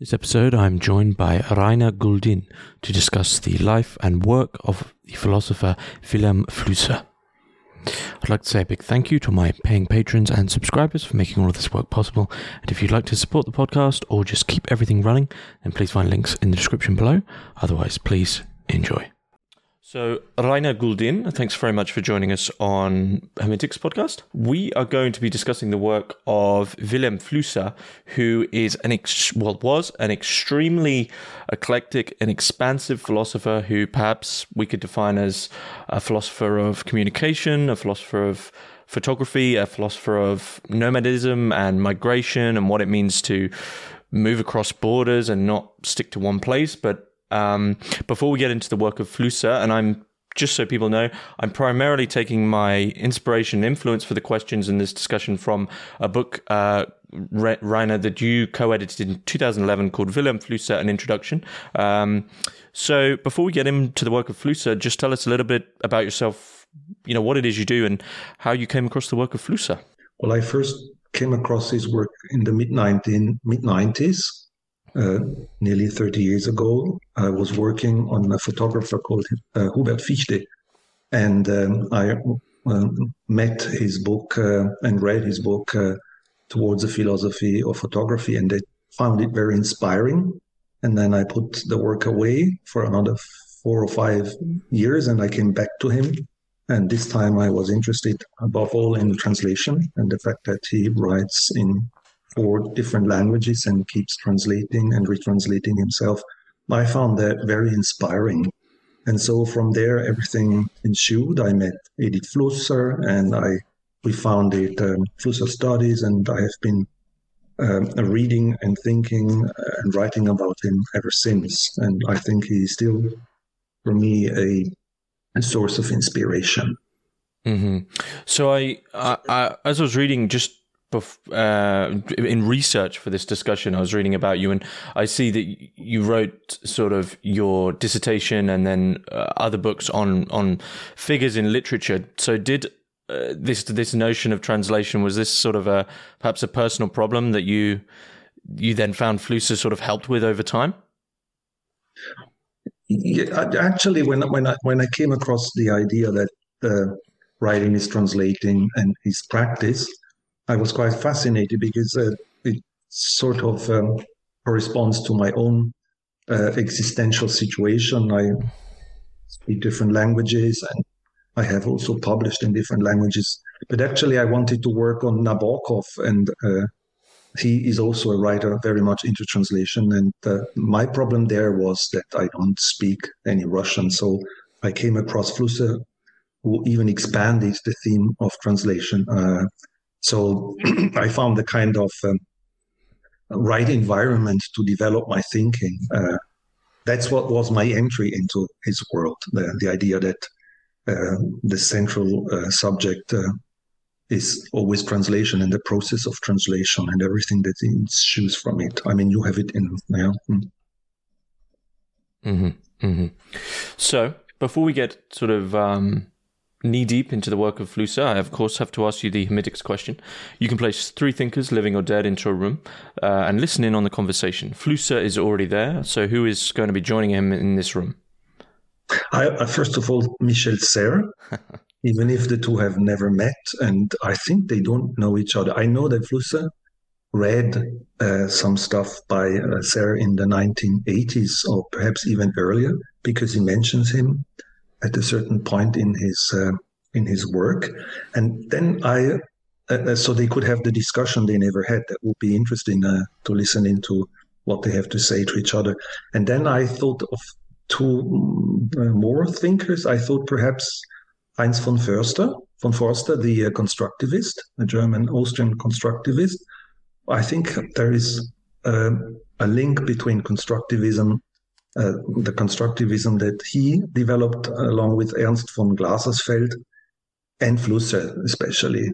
This episode, I'm joined by Rainer Guldin to discuss the life and work of the philosopher Vilém Flusser. I'd like to say a big thank you to my paying patrons and subscribers for making all of this work possible. And if you'd like to support the podcast or just keep everything running, then please find links in the description below. Otherwise, please enjoy. So, Rainer Guldin, thanks very much for joining us on Hermitix podcast. We are going to be discussing the work of Vilém Flusser, who is an ex- well was an extremely eclectic and expansive philosopher who perhaps we could define as a philosopher of communication, a philosopher of photography, a philosopher of nomadism and migration and what it means to move across borders and not stick to one place, but um, before we get into the work of Flusser, and I'm just so people know, I'm primarily taking my inspiration and influence for the questions in this discussion from a book, uh, Rainer, that you co edited in 2011 called Vilém Flusser An Introduction. Um, so before we get into the work of Flusser, just tell us a little bit about yourself, you know, what it is you do and how you came across the work of Flusser. Well, I first came across his work in the mid 90s uh, nearly 30 years ago. I was working on a photographer called uh, Hubert Fichte, and um, I uh, met his book uh, and read his book uh, towards the philosophy of photography, and I found it very inspiring. And then I put the work away for another four or five years, and I came back to him. And this time I was interested above all in the translation and the fact that he writes in four different languages and keeps translating and retranslating himself. I found that very inspiring. And so from there, everything ensued. I met Edith Flusser and I we founded um, Flusser Studies, and I have been um, reading and thinking and writing about him ever since. And I think he's still, for me, a, a source of inspiration. Mm-hmm. So I, I, I, as I was reading just uh, in research for this discussion, I was reading about you, and I see that you wrote sort of your dissertation and then uh, other books on on figures in literature. So, did uh, this this notion of translation was this sort of a perhaps a personal problem that you you then found Flusser sort of helped with over time? Yeah, actually, when when I when I came across the idea that uh, writing is translating and is practice I was quite fascinated because uh, it sort of um, corresponds to my own uh, existential situation. I speak different languages and I have also published in different languages. But actually, I wanted to work on Nabokov, and uh, he is also a writer very much into translation. And uh, my problem there was that I don't speak any Russian. So I came across Flusser, who even expanded the theme of translation. So I found the kind of um, right environment to develop my thinking. Uh, that's what was my entry into his world. The, the idea that uh, the central uh, subject uh, is always translation and the process of translation and everything that ensues from it. I mean, you have it in yeah. Hmm. Mm-hmm, mm-hmm. So before we get sort of um, knee deep into the work of Flusser, I of course have to ask you the Hermitix question. You can place three thinkers, living or dead, into a room uh, and listen in on the conversation. Flusser is already there, so who is going to be joining him in this room? I, uh, first of all, Michel Serres, even if the two have never met, and I think they don't know each other. I know that Flusser read uh, some stuff by uh, Serres in the 1980s or perhaps even earlier because he mentions him at a certain point in his uh, in his work, and then I uh, uh, so they could have the discussion they never had. That would be interesting uh, to listen into what they have to say to each other. And then I thought of two uh, more thinkers. I thought perhaps Heinz von Förster, von Forster, the uh, constructivist, a German Austrian constructivist. I think there is a link between constructivism uh, the constructivism that he developed along with Ernst von Glasersfeld and Flusser, especially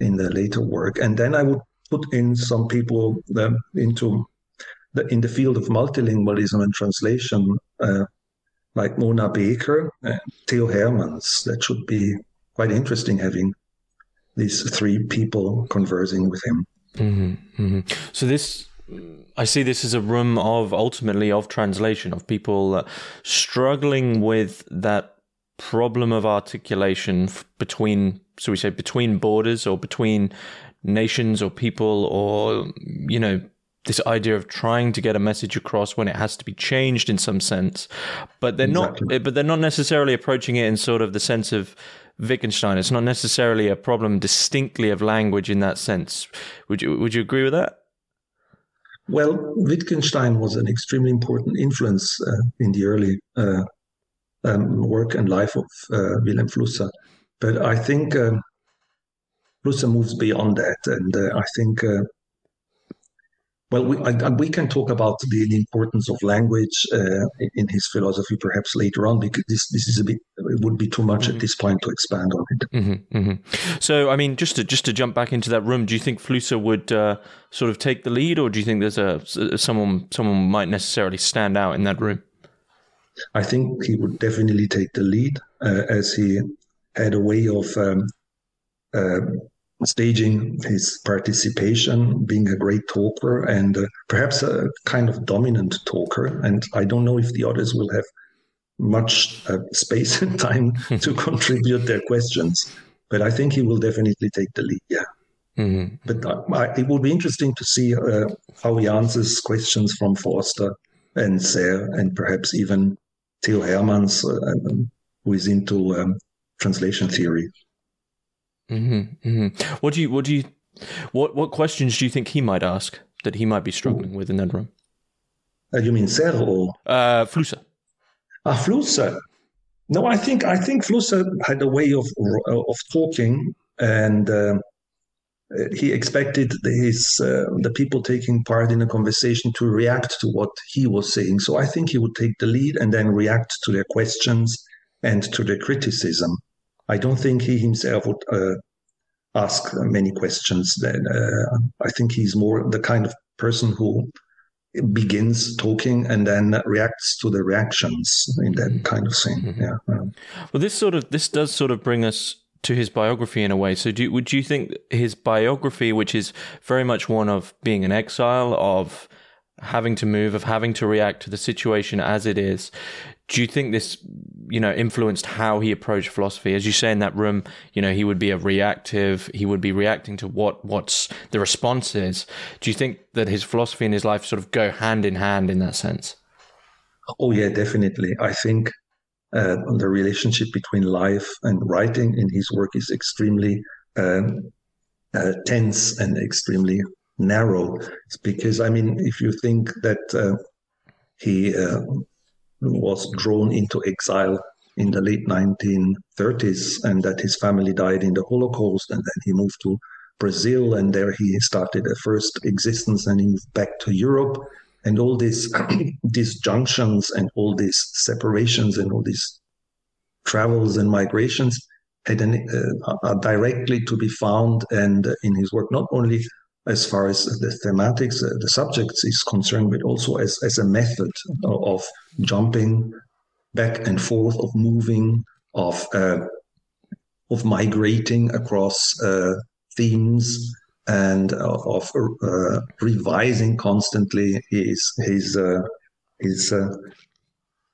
in the later work. And then I would put in some people uh, into the, in the field of multilingualism and translation, uh, like Mona Baker and Theo Hermans. That should be quite interesting having these three people conversing with him. Mm-hmm, mm-hmm. So this I see this as a room of ultimately of translation of people uh, struggling with that problem of articulation f- between, so we say, between borders or between nations or people or you know this idea of trying to get a message across when it has to be changed in some sense, but they're exactly. not. But they're not necessarily approaching it in sort of the sense of Wittgenstein. It's not necessarily a problem distinctly of language in that sense. Would you Would you agree with that? Well, Wittgenstein was an extremely important influence uh, in the early uh, um, work and life of uh, Vilém Flusser, but I think um, Flusser moves beyond that, and uh, I think uh, well, we, I, we can talk about the, the importance of language uh, in his philosophy perhaps later on because this, this is a bit it would be too much mm-hmm. at this point to expand on it. Mm-hmm, mm-hmm. So, I mean, just to just to jump back into that room, do you think Flusser would uh, sort of take the lead, or do you think there's a someone someone might necessarily stand out in that room? I think he would definitely take the lead, uh, as he had a way of um, uh, staging his participation, being a great talker and uh, perhaps a kind of dominant talker. And I don't know if the others will have much uh, space and time to contribute their questions, but I think he will definitely take the lead. Yeah. Mm-hmm. But uh, it will be interesting to see uh, how he answers questions from Forster and Serres and perhaps even Theo Hermans, uh, who is into um, translation theory. Mm-hmm, mm-hmm. What do you what do you what what questions do you think he might ask that he might be struggling with in that room? Uh, you mean Serres or uh, Flusser? Ah, Flusser. No, I think I think Flusser had a way of of talking, and uh, he expected his uh, the people taking part in a conversation to react to what he was saying. So I think he would take the lead and then react to their questions and to their criticism. I don't think he himself would uh, ask many questions. Then uh, I think he's more the kind of person who begins talking and then reacts to the reactions in that kind of thing. Mm-hmm. Yeah. Well, this sort of this does sort of bring us to his biography in a way. So, do would you think his biography, which is very much one of being an exile, of having to move, of having to react to the situation as it is, do you think this you know influenced how he approached philosophy? As you say in that room you know he would be a reactive he would be reacting to what what's the response is. Do you think that his philosophy and his life sort of go hand in hand in that sense? Oh yeah definitely. I think uh, the relationship between life and writing in his work is extremely um, uh, tense and extremely narrow. It's because i mean if you think that uh, he uh, was drawn into exile in the late 1930s and that his family died in the Holocaust and then he moved to Brazil and there he started a first existence and he moved back to Europe. And all these disjunctions and all these separations and all these travels and migrations had an, uh, are directly to be found and in his work not only as far as the thematics, uh, the subjects is concerned, but also as, as a method of jumping back and forth, of moving, of uh, of migrating across uh, themes, and of, of uh, revising constantly his his uh, his uh,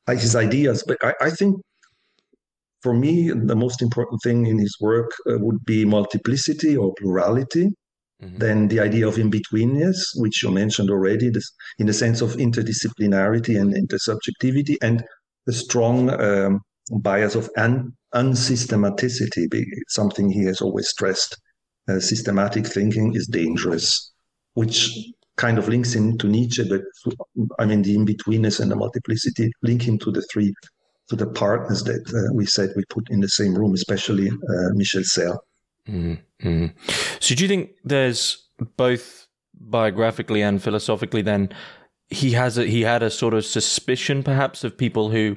his ideas. But I, I, think. For me, the most important thing in his work would be multiplicity or plurality, Mm-hmm. Then the idea of in-betweenness, which you mentioned already, this, in the sense of interdisciplinarity and intersubjectivity, and the strong um, bias of un- unsystematicity, something he has always stressed. Uh, systematic thinking is dangerous, which kind of links him to Nietzsche, but I mean the in-betweenness and the multiplicity link him to the three, to the partners that uh, we said we put in the same room, especially uh, Michel Serres. Mm-hmm. So, do you think there's both biographically and philosophically? Then he has a, he had a sort of suspicion, perhaps, of people who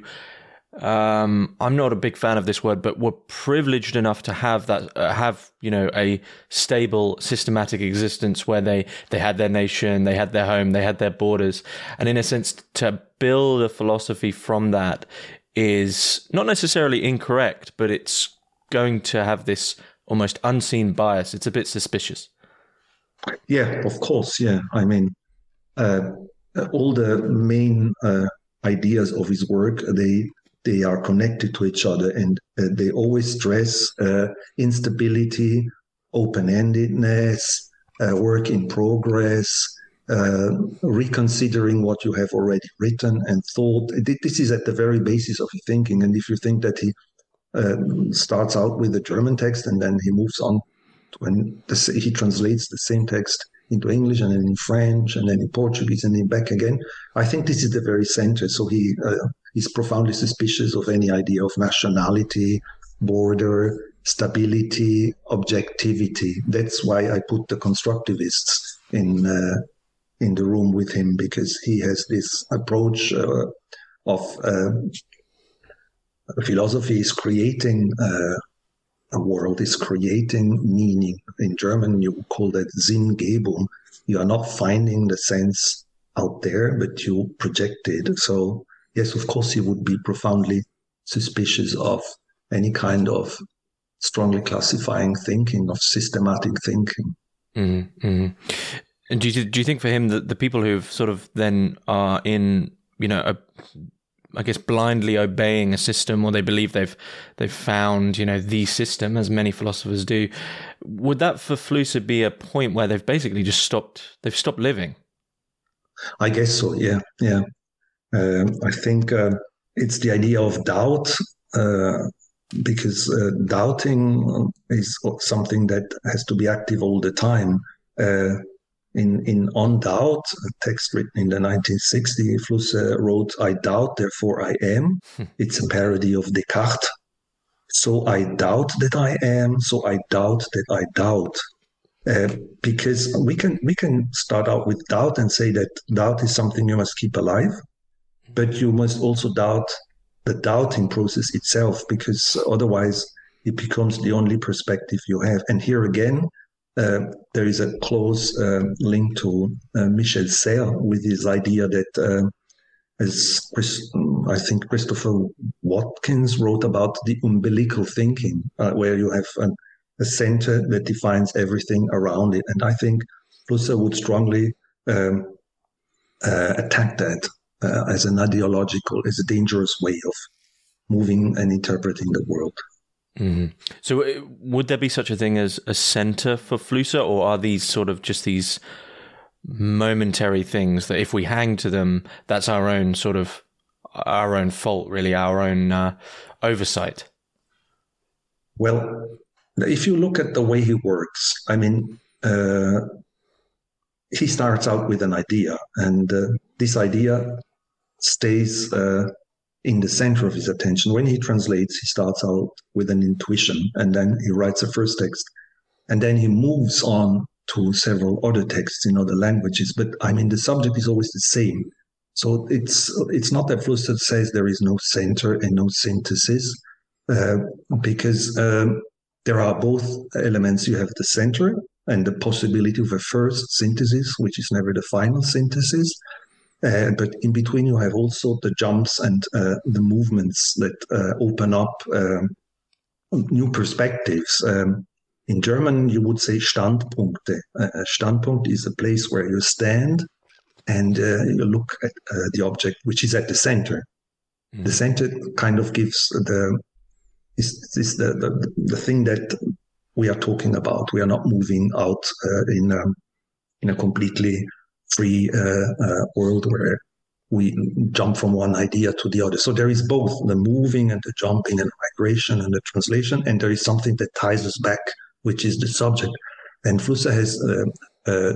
um, I'm not a big fan of this word, but were privileged enough to have that uh, have you know a stable, systematic existence where they they had their nation, they had their home, they had their borders, and in a sense, to build a philosophy from that is not necessarily incorrect, but it's going to have this almost unseen bias. It's a bit suspicious. Yeah, of course. Yeah, I mean, uh, all the main uh, ideas of his work they they are connected to each other and uh, they always stress uh, instability open-endedness uh, work in progress uh, reconsidering what you have already written and thought this is at the very basis of his thinking and if you think that he uh, starts out with the german text and then he moves on when he translates the same text into English and then in French and then in Portuguese and then back again. I think this is the very center. So he uh, is profoundly suspicious of any idea of nationality, border, stability, objectivity. That's why I put the constructivists in uh, in the room with him because he has this approach uh, of uh, philosophy is creating uh, a world is creating meaning. In German, you call that Sinngebung. You are not finding the sense out there, but you project it. So, yes, of course, you would be profoundly suspicious of any kind of strongly classifying thinking, of systematic thinking. Mm-hmm. mm-hmm. And do you, do you think for him that the people who've sort of then are in, you know, a I guess blindly obeying a system or they believe they've they've found you know the system as many philosophers do. Would that for Flusser be a point where they've basically just stopped they've stopped living? I guess so yeah yeah. Um, I think uh, it's the idea of doubt uh, because uh, doubting is something that has to be active all the time. Uh, in, in On Doubt, a text written in the 1960s, Flusser wrote, I doubt, therefore I am. Hmm. It's a parody of Descartes. So I doubt that I am, so I doubt that I doubt. Uh, because we can we can start out with doubt and say that doubt is something you must keep alive, but you must also doubt the doubting process itself, because otherwise it becomes the only perspective you have. And here again, uh, there is a close uh, link to uh, Michel Serres with his idea that, uh, as Chris, I think Christopher Watkins wrote about the umbilical thinking, uh, where you have an, a center that defines everything around it. And I think Flusser would strongly um, attack that as an ideological, as a dangerous way of moving and interpreting the world. Mm-hmm. So, uh, would there be such a thing as a center for Flusser, or are these sort of just these momentary things that if we hang to them, that's our own sort of our own fault, really, our own uh, oversight? Well, if you look at the way he works, I mean, uh, he starts out with an idea, and uh, this idea stays uh, in the center of his attention. When he translates, he starts out with an intuition and then he writes a first text. And then he moves on to several other texts in other languages. But I mean, the subject is always the same. So it's it's not that Flusser says there is no center and no synthesis, uh, because um, there are both elements. You have the center and the possibility of a first synthesis, which is never the final synthesis. Uh, but in between, you have also the jumps and uh, the movements that uh, open up um, new perspectives. Um, in German, you would say Standpunkte. a Standpunkt is a place where you stand and uh, you look at uh, the object, which is at the center. Mm. The center kind of gives the is, is the, the, the thing that we are talking about. We are not moving out in um, in a completely free uh, uh, world where we jump from one idea to the other. So there is both the moving and the jumping and the migration and the translation, and there is something that ties us back, which is the subject. And Flusser has uh, uh,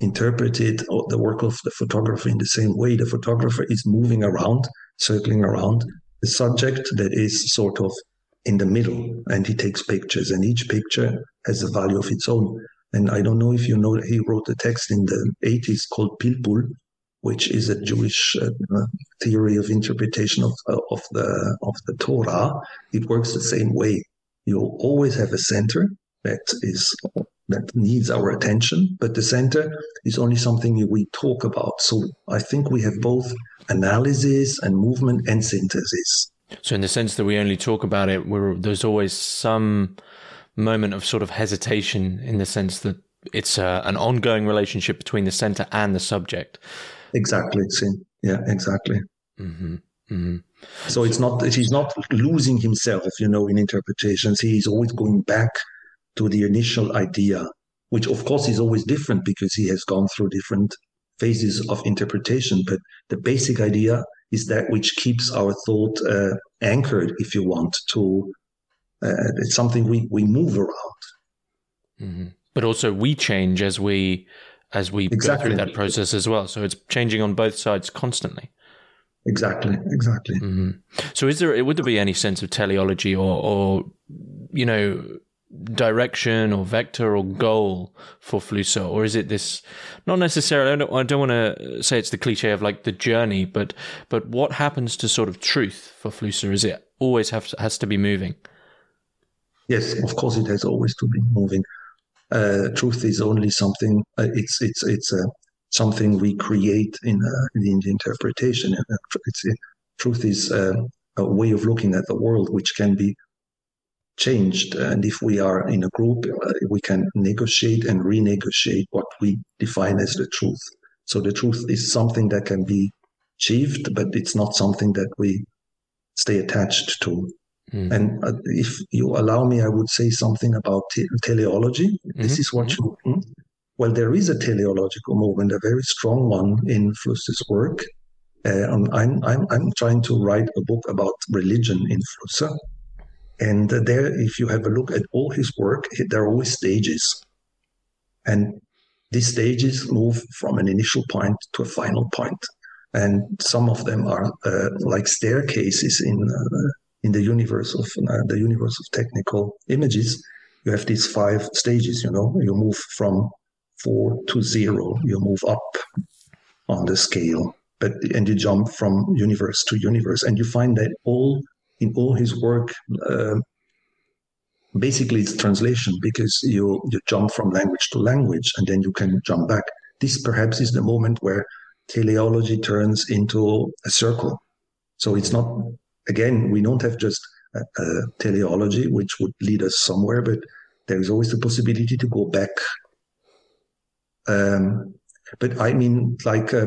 interpreted the work of the photographer in the same way. The photographer is moving around, circling around the subject that is sort of in the middle, and he takes pictures, and each picture has a value of its own. And I don't know if you know, he wrote a text in the 80s called Pilpul, which is a Jewish uh, theory of interpretation of, uh, of, the, of the Torah. It works the same way. You always have a center that is that needs our attention, but the center is only something we talk about. So I think we have both analysis and movement and synthesis. So in the sense that we only talk about it, there's always some moment of sort of hesitation in the sense that it's uh, an ongoing relationship between the center and the subject. Exactly. See? Yeah, exactly. Mm-hmm. Mm-hmm. So it's not he's not losing himself, you know, in interpretations. He's always going back to the initial idea, which of course is always different because he has gone through different phases of interpretation. But the basic idea is that which keeps our thought uh, anchored, if you want, to uh, it's something we, we move around. Mm-hmm. But also we change as we as we exactly. go through that process as well. So it's changing on both sides constantly. Exactly, exactly. Mm-hmm. So, is there would there be any sense of teleology or, or you know, direction or vector or goal for Flusser, or is it this? Not necessarily. I don't, I don't want to say it's the cliche of like the journey, but but what happens to sort of truth for Flusser? Is it always have has to be moving? Yes, of course, it has always to be moving. Uh, truth is only something. Uh, it's it's it's a something we create in, uh, in the interpretation. It's, truth is uh, a way of looking at the world which can be changed. And if we are in a group, uh, we can negotiate and renegotiate what we define as the truth. So the truth is something that can be achieved, but it's not something that we stay attached to. Mm. And uh, if you allow me, I would say something about te- teleology. Mm-hmm. This is what you. Hmm? Well, there is a teleological movement, a very strong one in Flusser's work. Uh, I'm, I'm, I'm trying to write a book about religion in Flusser. And there, if you have a look at all his work, there are always stages. And these stages move from an initial point to a final point. And some of them are uh, like staircases in, uh, in the universe of uh, the universe of technical images. You have these five stages, you know, you move from four to zero. You move up on the scale, but and you jump from universe to universe, and you find that all in all his work. Uh, basically, it's translation because you you jump from language to language, and then you can jump back. This perhaps is the moment where teleology turns into a circle. So it's not again we don't have just a, a teleology which would lead us somewhere, but there is always the possibility to go back um, but I mean, like, uh,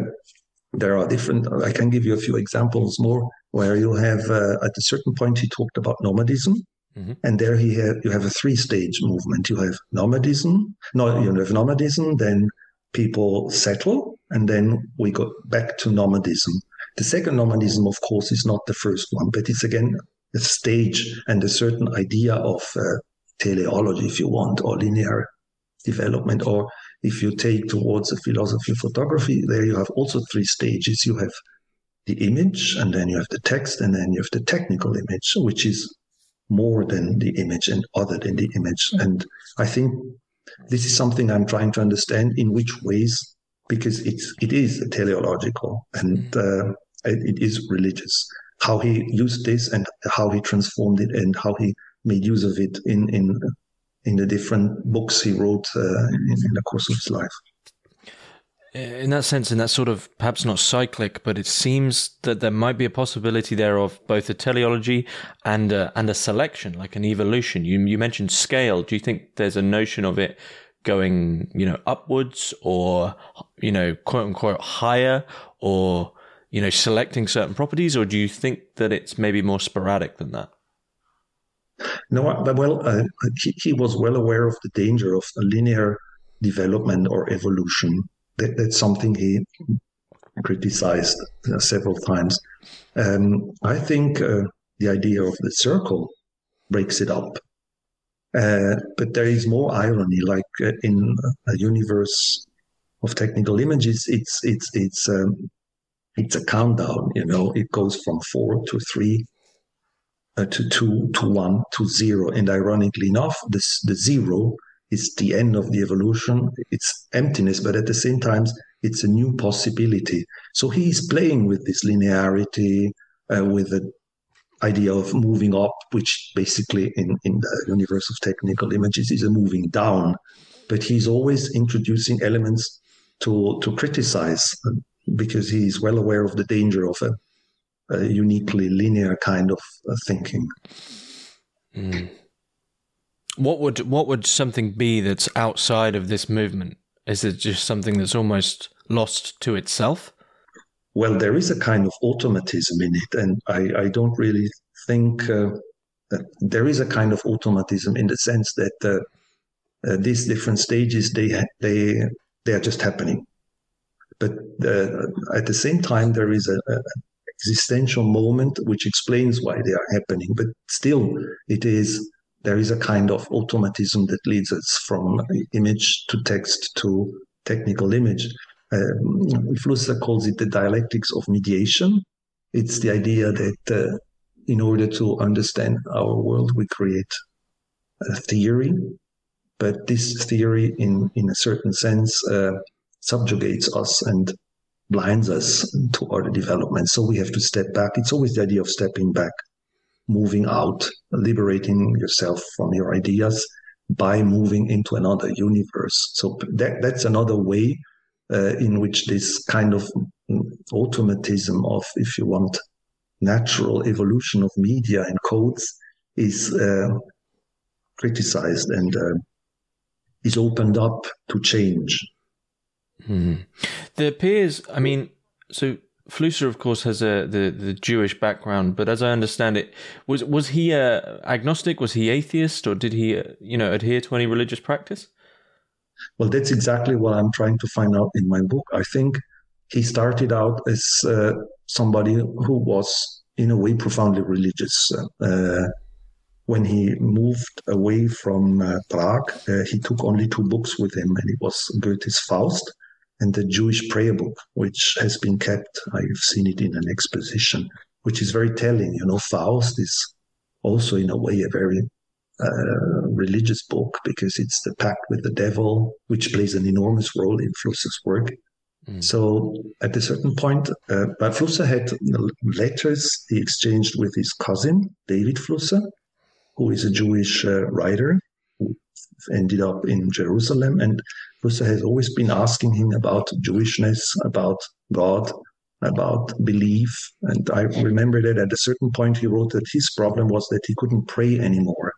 there are different, I can give you a few examples more where you have, uh, at a certain point, he talked about nomadism. Mm-hmm. And there he had, you have a three stage movement. You have nomadism, no, you have nomadism, then people settle, and then we go back to nomadism. The second nomadism, of course, is not the first one, but it's again a stage and a certain idea of uh, teleology, if you want, or linear development, or if you take towards a philosophy of photography, there you have also three stages. You have the image, and then you have the text, and then you have the technical image, which is more than the image and other than the image. Mm-hmm. And I think this is something I'm trying to understand in which ways, because it's it is teleological and uh, it, is religious. How he used this and how he transformed it and how he made use of it in in in the different books he wrote uh, in, in, the course of his life. In that sense, in that sort of perhaps not cyclic, but it seems that there might be a possibility there of both a teleology and a, and a selection, like an evolution. You you mentioned scale. Do you think there's a notion of it going, you know, upwards or you know, quote unquote higher, or you know, selecting certain properties, or do you think that it's maybe more sporadic than that? No, well, uh, he, he, was well aware of the danger of linear development or evolution. That, that's something he criticized uh, several times. Um, I think uh, the idea of the circle breaks it up. Uh, but there is more irony, like uh, in a universe of technical images, it's it's it's um, it's a countdown. You know, it goes from four to three uh, to two to one to zero. And ironically enough, this the zero is the end of the evolution. It's emptiness, but at the same time, it's a new possibility. So he's playing with this linearity, uh, with the idea of moving up, which basically in, in the universe of technical images is a moving down. But he's always introducing elements to to criticize because he's well aware of the danger of a a uniquely linear kind of uh, thinking. Mm. What would what would something be that's outside of this movement? Is it just something that's almost lost to itself? Well, there is a kind of automatism in it, and I, I don't really think uh, there is a kind of automatism in the sense that uh, uh, these different stages they they they are just happening. But uh, at the same time, there is a, a existential moment which explains why they are happening. But still, it is there is a kind of automatism that leads us from image to text to technical image. Um, Flusser calls it the dialectics of mediation. It's the idea that uh, in order to understand our world, we create a theory, but this theory, in, in a certain sense, uh, subjugates us and blinds us to other developments. So we have to step back. It's always the idea of stepping back moving out, liberating yourself from your ideas by moving into another universe. So that, that's another way uh, in which this kind of automatism of, if you want, natural evolution of media and codes is uh, criticized and uh, is opened up to change. Hmm. There appears, I mean, so Flusser, of course, has a the, the Jewish background, but as I understand it, was was he a agnostic? Was he atheist, or did he, you know, adhere to any religious practice? Well, that's exactly what I'm trying to find out in my book. I think he started out as uh, somebody who was, in a way, profoundly religious. Uh, when he moved away from uh, Prague, uh, he took only two books with him, and it was Goethe's Faust and the Jewish prayer book, which has been kept. I've seen it in an exposition, which is very telling. You know, Faust is also, in a way, a very uh, religious book because it's the pact with the devil, which plays an enormous role in Flusser's work. Mm. So at a certain point, uh, but Flusser had letters he exchanged with his cousin, David Flusser, who is a Jewish uh, writer who ended up in Jerusalem. And Flusser has always been asking him about Jewishness, about God, about belief. And I remember that at a certain point he wrote that his problem was that he couldn't pray anymore.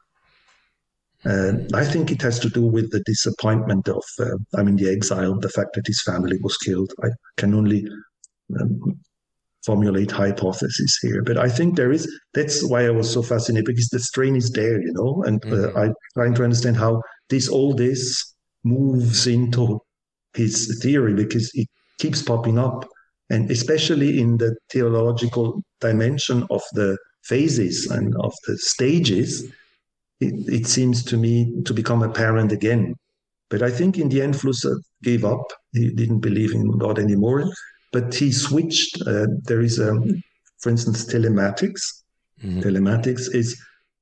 And I think it has to do with the disappointment of, uh, I mean, the exile, the fact that his family was killed. I can only um, formulate hypotheses here, but I think there is. That's why I was so fascinated because the strain is there, you know, and uh, mm-hmm. I'm trying to understand how this all this moves into his theory because it keeps popping up. And especially in the theological dimension of the phases and of the stages, it, it seems to me to become apparent again. But I think in the end, Flusser gave up. He didn't believe in God anymore. But he switched. Uh, there is, a, for instance, telematics. Mm-hmm. Telematics is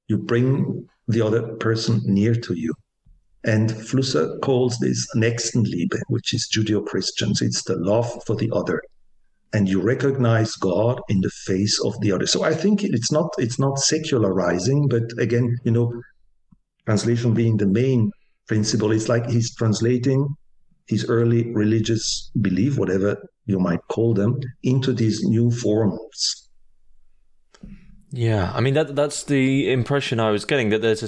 you bring the other person near to you. And Flusser calls this Nächstenliebe, which is Judeo Christians. It's the love for the other. And you recognize God in the face of the other. So I think it's not it's not secularizing, but again, you know, translation being the main principle, it's like he's translating his early religious belief, whatever you might call them, into these new forms. Yeah, I mean that that's the impression I was getting that there's a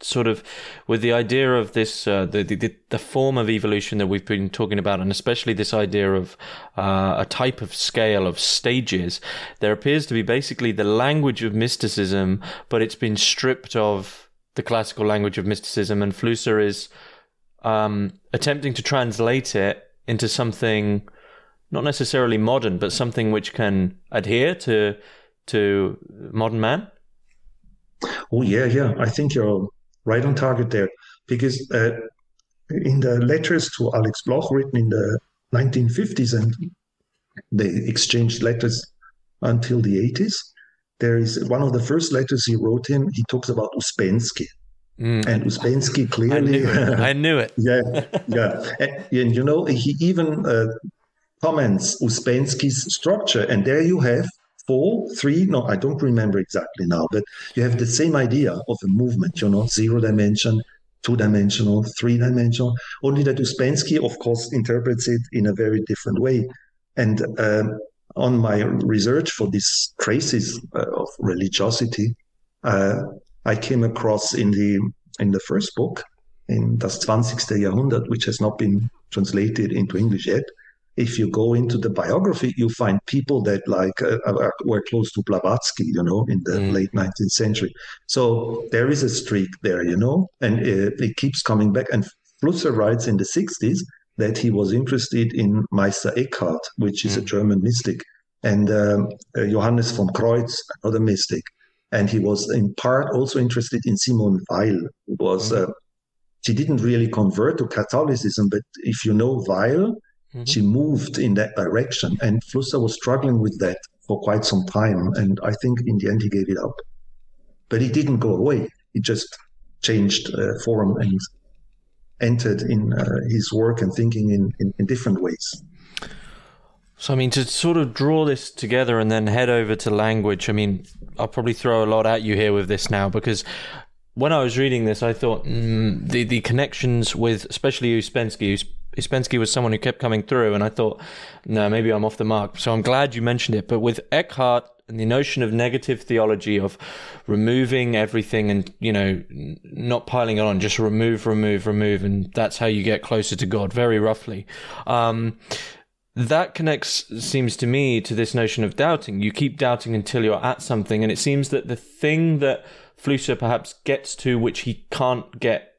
sort of with the idea of this uh, the, the the form of evolution that we've been talking about and especially this idea of uh, a type of scale of stages there appears to be basically the language of mysticism but it's been stripped of the classical language of mysticism and Flusser is um, attempting to translate it into something not necessarily modern but something which can adhere to to modern man Oh yeah, yeah. I think you're right on target there. Because uh, in the letters to Alex Bloch, written in the 1950s, and they exchanged letters until the 80s, there is one of the first letters he wrote him, he talks about Uspensky. Mm. And Uspensky clearly. I knew it. yeah, yeah. And, and, you know, he even uh, comments Uspensky's structure. And there you have four, three, no, I don't remember exactly now, but you have the same idea of a movement, you know, zero dimension, two dimensional, three dimensional, only that Uspensky, of course, interprets it in a very different way. And um, on my research for these traces uh, of religiosity, uh, I came across in the in the first book, in Das 20. Jahrhundert, which has not been translated into English yet, if you go into the biography, you find people that like uh, were close to Blavatsky, you know, in the mm. late 19th century. So there is a streak there, you know, and it, it keeps coming back. And Flusser writes in the 60s that he was interested in Meister Eckhart, which is mm. a German mystic, and um, uh, Johannes von Kreuz, another mystic. And he was in part also interested in Simone Weil, who was, mm. uh, she didn't really convert to Catholicism, but if you know Weil, Mm-hmm. She moved in that direction. And Flusser was struggling with that for quite some time. And I think in the end he gave it up. But he didn't go away. He just changed uh, form and entered in uh, his work and thinking in, in, in different ways. So, I mean, to sort of draw this together and then head over to language, I mean, I'll probably throw a lot at you here with this now because when I was reading this, I thought mm, the the connections with especially Ouspensky. Ouspensky was someone who kept coming through, and I thought, no, maybe I'm off the mark. So I'm glad you mentioned it. But with Eckhart and the notion of negative theology of removing everything and you know not piling it on, just remove, remove, remove, and that's how you get closer to God. Very roughly. Um, that connects, seems to me, to this notion of doubting. You keep doubting until you're at something, and it seems that the thing that Flusser perhaps gets to which he can't get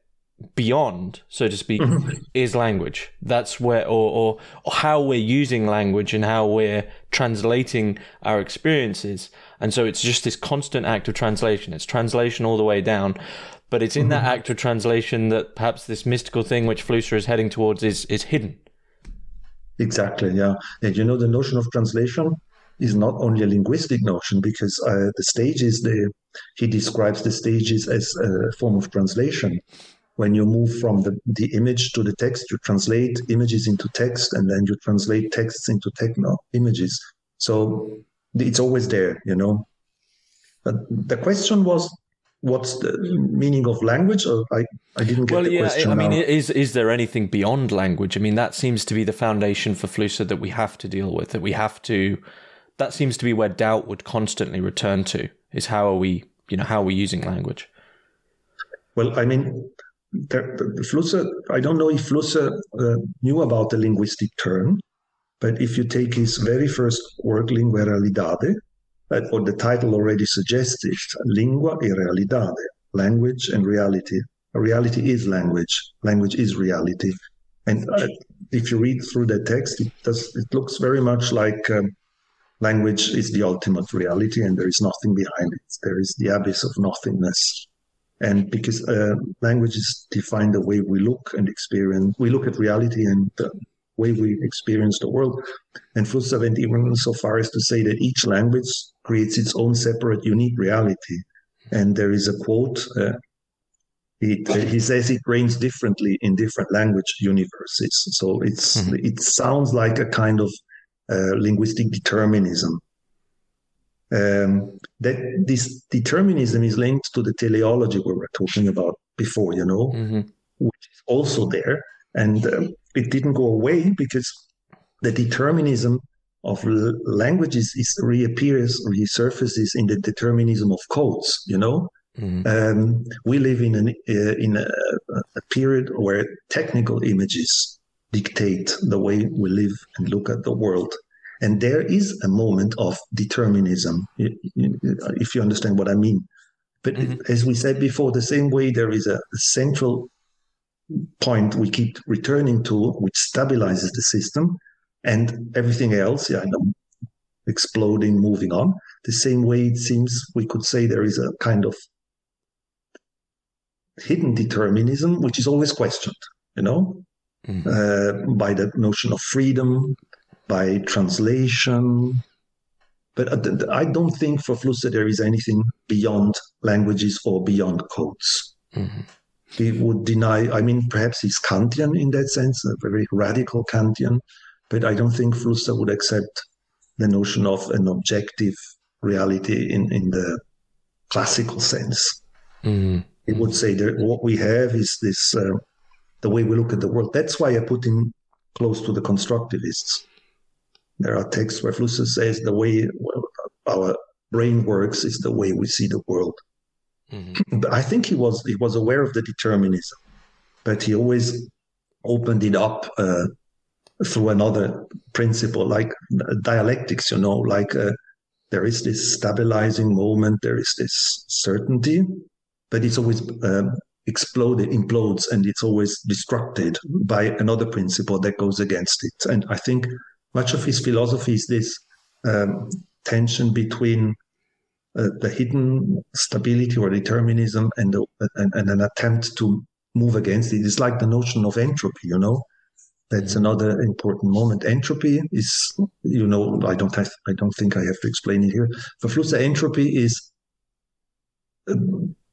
beyond, so to speak, mm-hmm. is language. That's where, or, or, or, how we're using language and how we're translating our experiences. And so it's just this constant act of translation. It's translation all the way down. But it's in mm-hmm. that act of translation that perhaps this mystical thing which Flusser is heading towards is, is hidden. Exactly, yeah. And you know, the notion of translation is not only a linguistic notion because uh, the stages, the, he describes the stages as a form of translation. When you move from the, the image to the text, you translate images into text and then you translate texts into techno images. So it's always there, you know. But the question was what's the meaning of language? I, I didn't get well, the yeah, question. I mean, is is there anything beyond language? I mean, that seems to be the foundation for Flusser that we have to deal with. That we have to. That seems to be where doubt would constantly return to. Is how are we, you know, how are we using language? Well, I mean, Flusser. I don't know if Flusser uh, knew about the linguistic term, but if you take his very first work, Lingua but what the title already suggests is lingua e realidade, language and reality. Reality is language. Language is reality. And uh, if you read through the text, it does. It looks very much like um, language is the ultimate reality, and there is nothing behind it. There is the abyss of nothingness. And because uh, languages define the way we look and experience, we look at reality and the way we experience the world. And Flusser went even so far as to say that each language creates its own separate, unique reality. And there is a quote. Uh, it, uh, he says it rains differently in different language universes. So it's mm-hmm. it sounds like a kind of uh, linguistic determinism. Um, that this determinism is linked to the teleology we were talking about before, you know, mm-hmm. which is also there. And um, it didn't go away because the determinism of l- languages is reappears, resurfaces in the determinism of codes. You know, mm. um, we live in an uh, in a, a, period where technical images dictate the way we live and look at the world. And there is a moment of determinism, if you understand what I mean. But mm-hmm. as we said before, the same way there is a, central point we keep returning to, which stabilizes the system, and everything else, yeah, know, exploding, moving on. The same way it seems we could say there is a kind of hidden determinism, which is always questioned, you know, mm-hmm. uh, by the notion of freedom, by translation. But uh, I don't think for Flusser there is anything beyond languages or beyond codes. Mm-hmm he would deny, I mean, perhaps he's Kantian in that sense, a very radical Kantian, but I don't think Flusser would accept the notion of an objective reality in, in the classical sense. Mm. He would say that what we have is this, uh, the way we look at the world. That's why I put him close to the constructivists. There are texts where Flusser says the way our brain works is the way we see the world. Mm-hmm. I think he was he was aware of the determinism, but he always opened it up uh, through another principle, like dialectics. You know, like uh, there is this stabilizing moment, there is this certainty, but it's always um, exploded, implodes, and it's always destructed by another principle that goes against it. And I think much of his philosophy is this um, tension between uh, the hidden stability or determinism and, the, and, and, an attempt to move against it. It's like the notion of entropy, you know. That's another important moment. Entropy is, you know, I don't have, I don't think I have to explain it here. For Flusser, entropy is uh,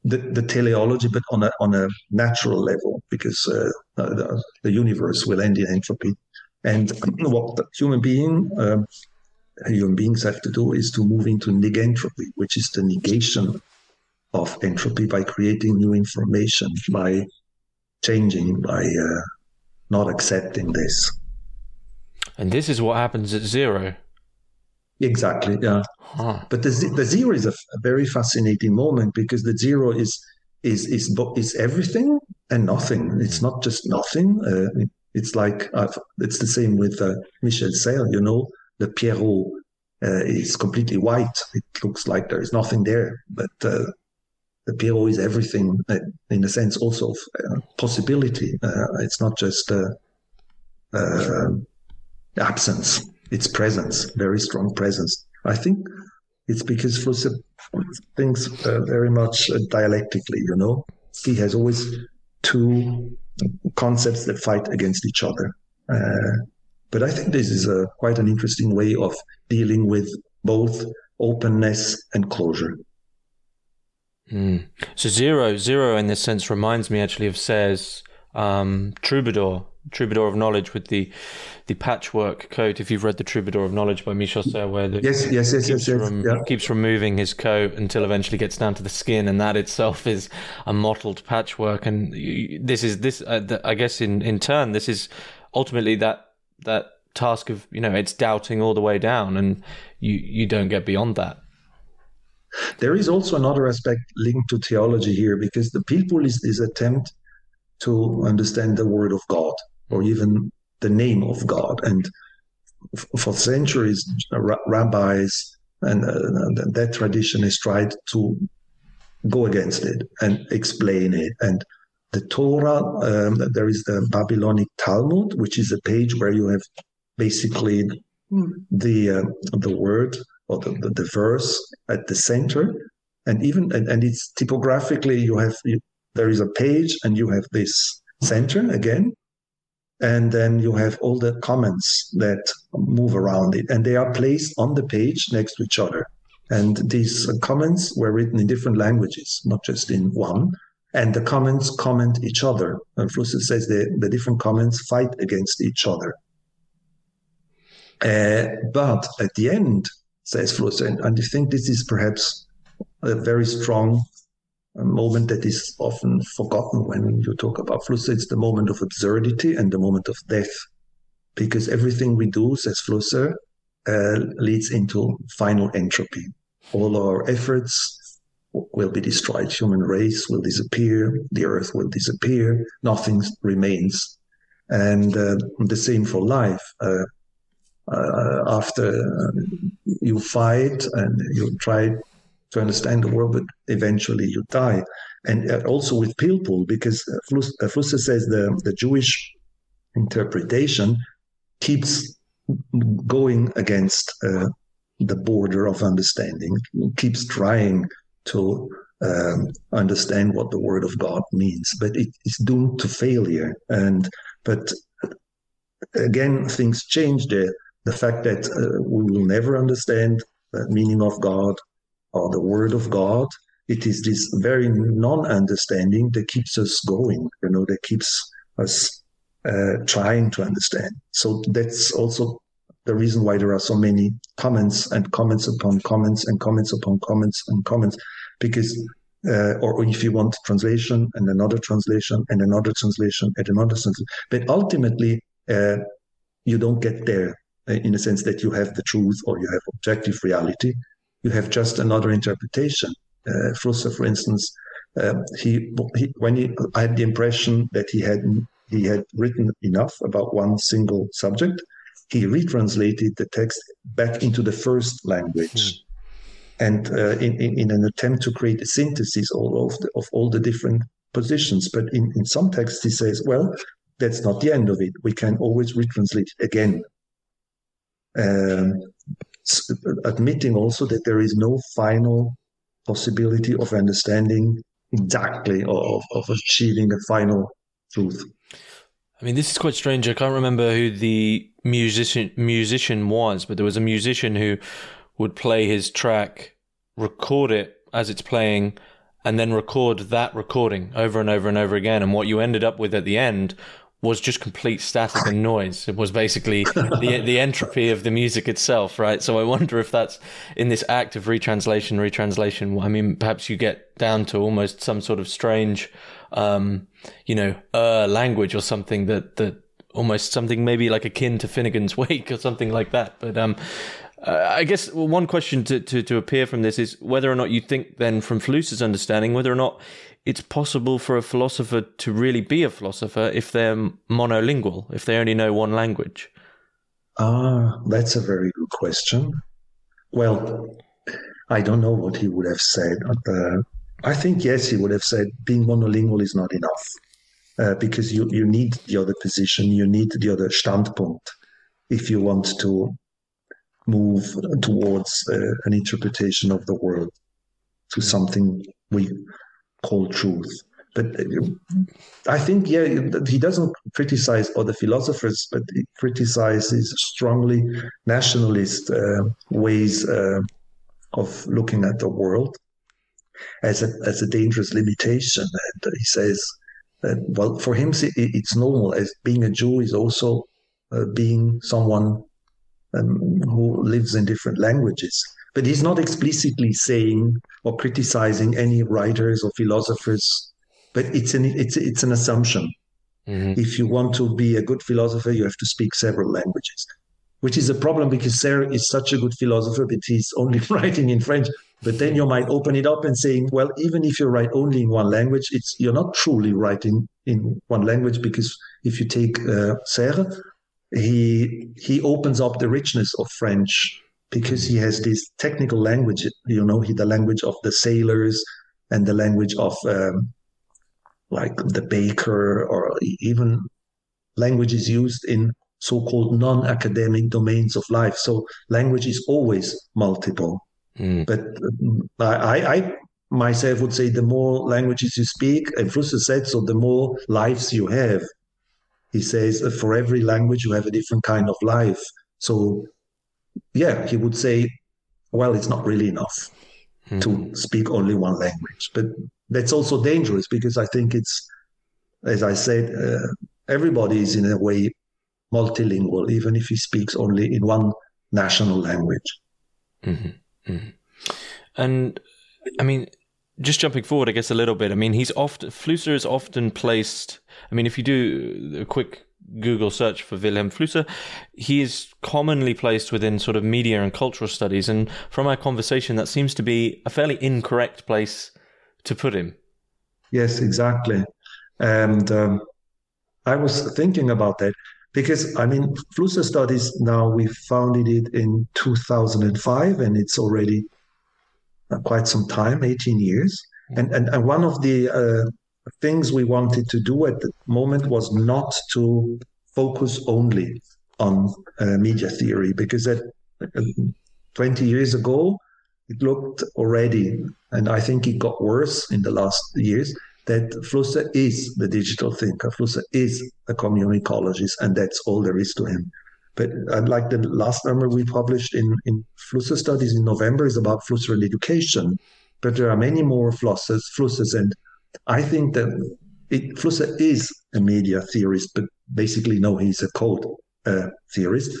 the, the teleology, but on a on a natural level, because uh, the, the, universe will end in entropy. And what the human being, uh, human beings have to do is to move into negentropy, which is the negation of entropy by creating new information, by changing, by uh, not accepting this. And this is what happens at zero. Exactly, yeah. Huh. But the, the zero is a, a, very fascinating moment because the zero is is is is everything and nothing. It's not just nothing. Uh, it's like uh, it's the same with uh, Michel Serres. You know, the Pierrot uh, is completely white. It looks like there is nothing there, but uh, the Pierrot is everything uh, in a sense also of possibility. it's not just absence its presence, very strong presence. I think it's because Flusser thinks uh, very much uh, dialectically, you know. He has always two concepts that fight against each other. Uh, but I think this is a, quite an interesting way of dealing with both openness and closure. Mm. So zero, zero in this sense reminds me actually of Serres' um, Troubadour, Troubadour of Knowledge with the the patchwork coat. If you've read the Troubadour of Knowledge by Michel Serres, where the, yes, yes, yes, yes, yes, rem- yeah. keeps removing his coat until eventually gets down to the skin, and that itself is a mottled patchwork. And this is this, uh, the, I guess, in in turn, this is ultimately that that task of you know it's doubting all the way down, and you you don't get beyond that. There is also another aspect linked to theology here, because the Pilpul is this attempt to understand the word of God or even the name of God. And for centuries, rabbis and uh, that tradition has tried to go against it and explain it. And the Torah, um, there is the Babylonic Talmud, which is a page where you have basically the uh, the word or the, the, the, verse at the center, and even and, and it's typographically you have you, there is a page and you have this center again, and then you have all the comments that move around it, and they are placed on the page next to each other. And these comments were written in different languages, not just in one. And the comments comment each other. And Flusser says the, the different comments fight against each other. Uh, but at the end, says Flusser, and, and I think this is perhaps a very strong a moment that is often forgotten when you talk about Flusser. It's the moment of absurdity and the moment of death, because everything we do, says Flusser, uh, leads into final entropy. All our efforts will be destroyed. Human race will disappear. The earth will disappear. Nothing remains. And uh, the same for life. Uh, uh after you fight and you try to understand the world, but eventually you die. And uh, also with Pilpul, because uh, uh, Flusser says the, the Jewish interpretation keeps going against uh, the border of understanding, keeps trying to um, understand what the word of God means, but it is doomed to failure. And but again, things change. The the fact that uh, we will never understand the meaning of God, or the word of God. It is this very non-understanding that keeps us going, you know, that keeps us uh, trying to understand. So that's also the reason why there are so many comments and comments upon comments and comments upon comments and comments, because uh, or if you want translation and another translation and another translation and another translation, but ultimately uh, you don't get there uh, in the sense that you have the truth or you have objective reality you have just another interpretation. Uh, Flusser, for instance, uh, he, he, when he, I had the impression that he had he had written enough about one single subject. He retranslated the text back into the first language. Mm. And uh, in, in, in, an attempt to create a synthesis all of, the, of all the different positions. But in, in some texts, he says, well, that's not the end of it. We can always retranslate it again. Um, admitting also that there is no final possibility of understanding exactly of, of achieving a final truth. I mean, this is quite strange. I can't remember who the musician musician was, but there was a musician who would play his track, record it as it's playing, and then record that recording over and over and over again. And what you ended up with at the end was just complete static and noise. It was basically the the entropy of the music itself, right? So I wonder if that's in this act of retranslation, retranslation. I mean, perhaps you get down to almost some sort of strange, um, you know, uh, language or something that that almost something maybe like akin to Finnegans Wake or something like that. But um, uh, I guess one question to, to, to appear from this is whether or not you think then from Flusser's understanding, whether or not it's possible for a philosopher to really be a philosopher if they're monolingual, if they only know one language? Ah, that's a very good question. Well, I don't know what he would have said. Uh, I think, yes, he would have said being monolingual is not enough uh, because you, you need the other position, you need the other standpoint if you want to move towards uh, an interpretation of the world to something we call truth. But uh, I think, yeah, he doesn't criticize other philosophers, but he criticizes strongly nationalist uh, ways uh, of looking at the world as a, as a dangerous limitation. And he says, that, well, for him, it's normal as being a Jew is also uh, being someone um, who lives in different languages. But he's not explicitly saying or criticizing any writers or philosophers. But it's an it's it's an assumption. Mm-hmm. If you want to be a good philosopher, you have to speak several languages, which is a problem because Serres is such a good philosopher, but he's only writing in French. But then you might open it up and saying, well, even if you write only in one language, it's you're not truly writing in one language because if you take uh, Serres, he he opens up the richness of French because he has this technical language. You know, he, the language of the sailors and the language of um, like the baker, or even languages used in so-called non-academic domains of life. So language is always multiple. Mm. But uh, I, I myself would say the more languages you speak, and Flusser said so, the more lives you have he says for every language you have a different kind of life so yeah he would say well it's not really enough mm. to speak only one language but that's also dangerous because i think it's as i said uh, everybody is in a way multilingual even if he speaks only in one national language mm-hmm. Mm-hmm. and i mean just jumping forward, I guess a little bit. I mean, he's often Flusser is often placed. I mean, if you do a quick Google search for Vilém Flusser, he is commonly placed within sort of media and cultural studies. And from our conversation, that seems to be a fairly incorrect place to put him. Yes, exactly. And um, I was thinking about that because I mean, Flusser studies now we founded it in 2005, and it's already uh, quite some time, 18 years. And, and, and one of the uh, things we wanted to do at the moment was not to focus only on uh, media theory, because uh, 20 years ago, it looked already, and I think it got worse in the last years, that Flusser is the digital thinker. Flusser is a communicologist, and that's all there is to him. But I'd like the last number we published in, in Flusser studies in November is about Flusser and education. But there are many more Flussers, Flussers, and I think that it, Flusser is a media theorist, but basically no, he's a code uh, theorist.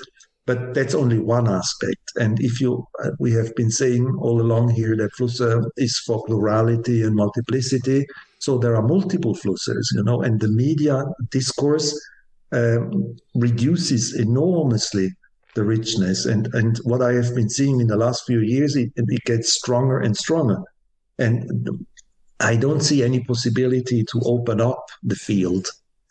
But that's only one aspect. And if you, uh, we have been saying all along here that Flusser is for plurality and multiplicity. So there are multiple Flussers, you know, and the media discourse um, reduces enormously the richness. And, and what I have been seeing in the last few years, it, it gets stronger and stronger. And I don't see any possibility to open up the field.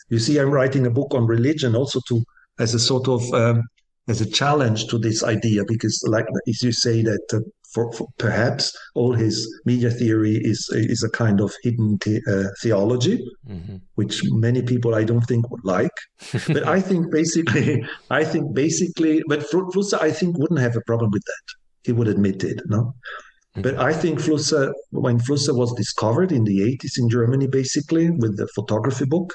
You see, I'm writing a book on religion also to as a sort of um, as a challenge to this idea because, like as you say, that uh, for, for, perhaps all his media theory is is a kind of hidden the, uh, theology, mm-hmm. which many people I don't think would like. but I think basically, I think basically, but Flusser I think wouldn't have a problem with that. He would admit it, no. But I think Flusser, when Flusser was discovered in the 80s in Germany, basically with the photography book,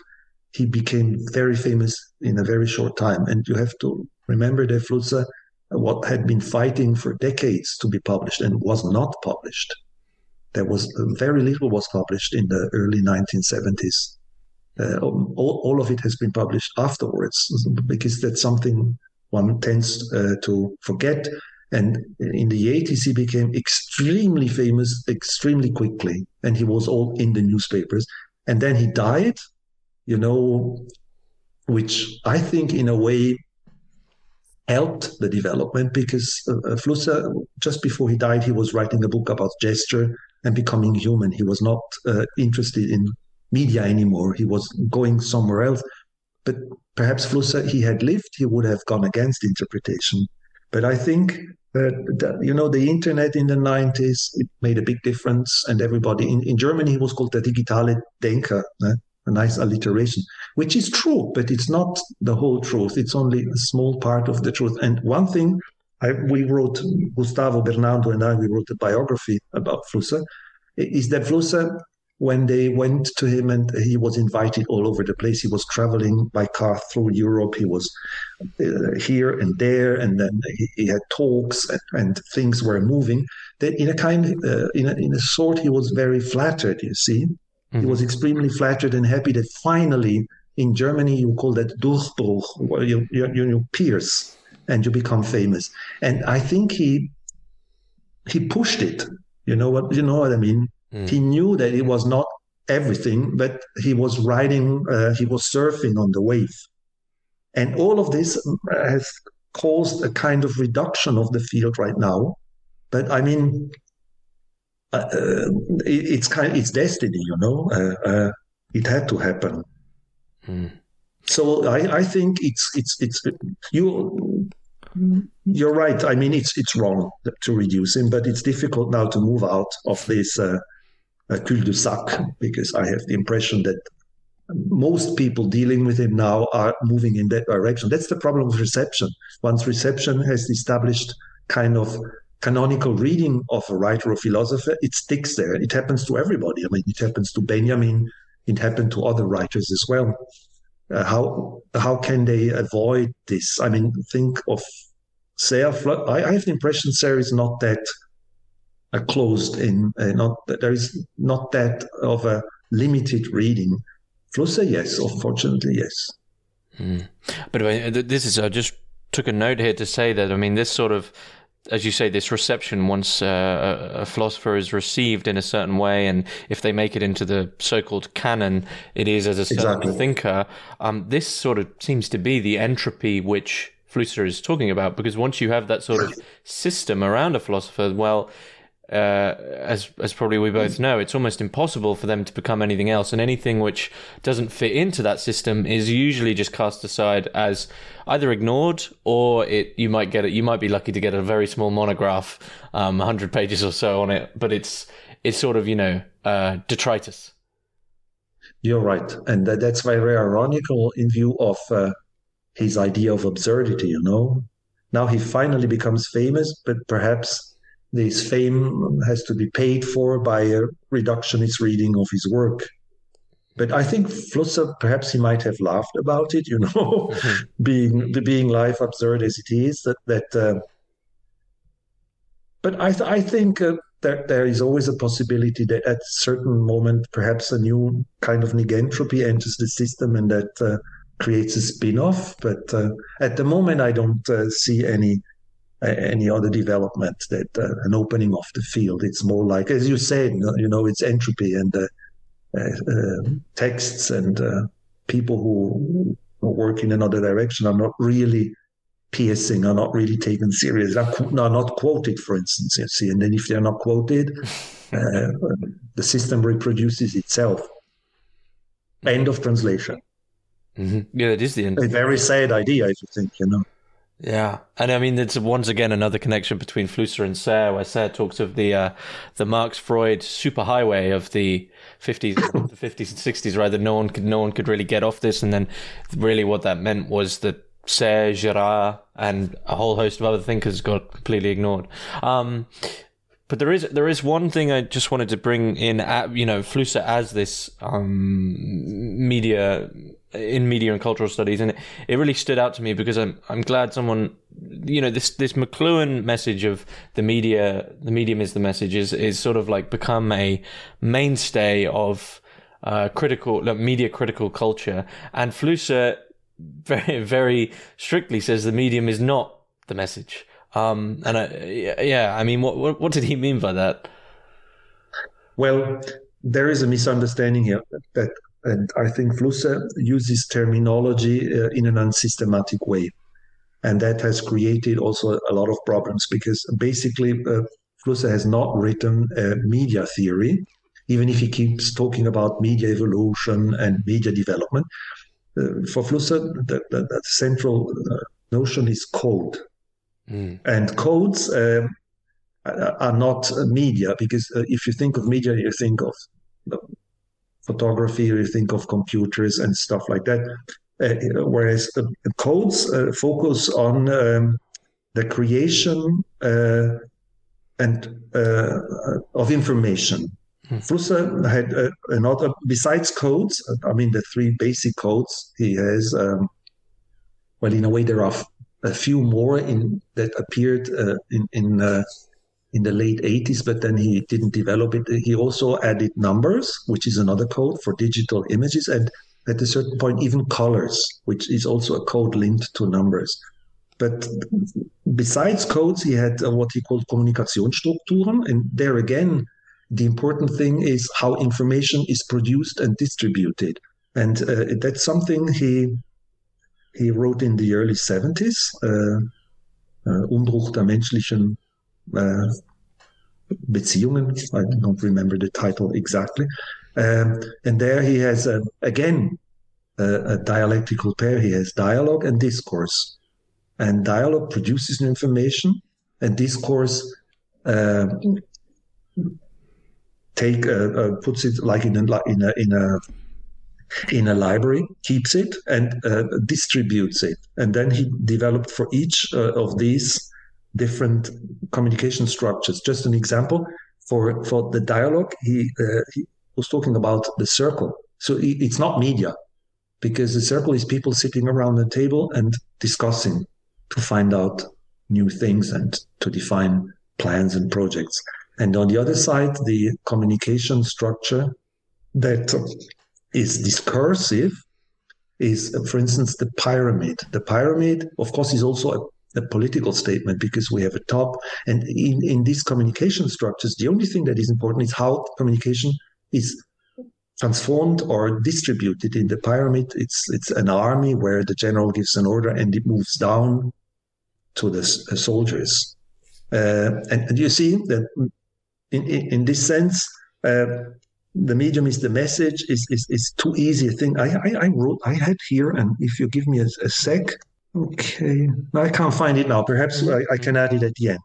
he became very famous in a very short time. And you have to remember that Flusser what had been fighting for decades to be published and was not published. There was very little was published in the early 1970s. Uh, all, all of it has been published afterwards because that's something one tends uh, to forget and in the 80s, he became extremely famous extremely quickly. And he was all in the newspapers. And then he died, you know, which I think in a way helped the development because uh, Flusser, just before he died, he was writing a book about gesture and becoming human. He was not uh, interested in media anymore. He was going somewhere else. But perhaps Flusser, he had lived, he would have gone against interpretation. But I think Uh, that, you know, the internet in the 90s, it made a big difference. And everybody in, in Germany, he was called the digitale Denker, a nice alliteration, which is true, but it's not the whole truth. It's only a small part of the truth. And one thing I, we wrote, Gustavo Bernardo and I, we wrote a biography about Flusser, is that Flusser when they went to him and he was invited all over the place. He was traveling by car through Europe. He was uh, here and there, and then he, he had talks and, and, things were moving. That in a kind, uh, in, a, in a sort, he was very flattered. You see, mm-hmm. he was extremely flattered and happy that finally in Germany you call that Durchbruch, where you, you, you pierce and you become famous. And I think he he pushed it. You know what you know what I mean? Mm. He knew that it was not everything, but he was riding, uh, he was surfing on the wave. And all of this has caused a kind of reduction of the field right now. But I mean, uh, uh it, it's kind, it's destiny, you know. Uh, uh, it had to happen. Mm. So I, I think it's it's it's you you're right. I mean, it's it's wrong to reduce him, but it's difficult now to move out of this uh, a cul-de-sac because I have the impression that most people dealing with him now are moving in that direction. That's the problem with reception. Once reception has established kind of canonical reading of a writer or philosopher, it sticks there. It happens to everybody. I mean, it happens to Benjamin. It happened to other writers as well. Uh, how how can they avoid this? I mean, think of Serres. I, I have the impression Serres is not that closed in, uh, not there is not that of a limited reading. Flusser, yes, unfortunately, yes. Mm. But uh, this is, I just took a note here to say that, I mean, this sort of, as you say, this reception, once uh, a philosopher is received in a certain way, and if they make it into the so-called canon, it is as a certain exactly. thinker. Um, this sort of seems to be the entropy which Flusser is talking about, because once you have that sort of system around a philosopher, well, uh, as as probably we both know, it's almost impossible for them to become anything else, and anything which doesn't fit into that system is usually just cast aside as either ignored or it you might get it. You might be lucky to get a very small monograph, um, hundred pages or so on it, but it's it's sort of you know uh, detritus. You're right, and that's very ironical in view of uh, his idea of absurdity. You know, now he finally becomes famous, but perhaps this fame has to be paid for by a reductionist reading of his work. But I think Flusser, perhaps he might have laughed about it, you know, mm-hmm. being being life absurd as it is. That that. Uh, but I th- I think uh, that there is always a possibility that at a certain moment, perhaps a new kind of negentropy enters the system, and that uh, creates a spin-off. But uh, at the moment, I don't uh, see any any other development that uh, an opening of the field. It's more like, as you said, you know, it's entropy and uh, uh, texts and uh, people who work in another direction are not really piercing, are not really taken serious, are, are not quoted, for instance. You see, and then if they're not quoted, uh, the system reproduces itself. End of translation. Mm-hmm. Yeah, it is the end. A very sad idea, if you think, you know. Yeah, and I mean it's once again another connection between Flusser and Serres, where Serres talks of the uh, the Marx Freud superhighway of the fifties, the fifties and sixties, right? That no one could no one could really get off this, and then really what that meant was that Serres, Girard, and a whole host of other thinkers got completely ignored. Um, but there is there is one thing I just wanted to bring in. At, you know, Flusser as this um, media in media and cultural studies, and it, really stood out to me because I'm I'm glad someone, you know, this this McLuhan message of the media, the medium is the message, is is sort of like become a mainstay of uh, critical like media critical culture, and Flusser very very strictly says the medium is not the message. Um, and I, yeah, I mean, what, what what did he mean by that? Well, there is a misunderstanding here that and I think Flusser uses terminology uh, in an unsystematic way. And that has created also a lot of problems because basically uh, Flusser has not written a media theory, even if he keeps talking about media evolution and media development. Uh, for Flusser, the, the, the central uh, notion is code. Mm. And codes um, are not media because uh, if you think of media, you think of photography, you think of computers and stuff like that. Uh, whereas uh, codes uh, focus on um, the creation uh, and uh, of information. Hmm. Flusser had uh, another, besides codes, I mean, the three basic codes he has, um, well, in a way, there are a few more in that appeared in, in in the late 80s, but then he didn't develop it. He also added numbers, which is another code for digital images, and at a certain point, even colors, which is also a code linked to numbers. But besides codes, he had uh, what he called Kommunikationsstrukturen. And there again, the important thing is how information is produced and distributed. And uh, that's something he he wrote in the early 70s, uh, uh, Umbruch der menschlichen uh, Beziehungen. I don't remember the title exactly. Um, and there he has, uh, again, a dialectical pair. He has dialogue and discourse. And dialogue produces new information, and discourse uh, take uh, puts it like in a in a in a in a library, keeps it and uh, distributes it. And then he developed for each uh, of these different communication structures. Just an example for for the dialogue, he, uh, he was talking about the circle. So it's not media, because the circle is people sitting around the table and discussing to find out new things and to define plans and projects. And on the other side, the communication structure that is discursive is, for instance, the pyramid. The pyramid, of course, is also a a political statement because we have a top. And in, in these communication structures, the only thing that is important is how communication is transformed or distributed in the pyramid. It's it's an army where the general gives an order and it moves down to the uh, soldiers. Uh, and, and, you see that in, in, in this sense, uh, the medium is the message is, is, too easy a thing. I, I, I wrote, I had here, and if you give me a, a sec, Okay, I can't find it now. Perhaps I, I can add it at the end.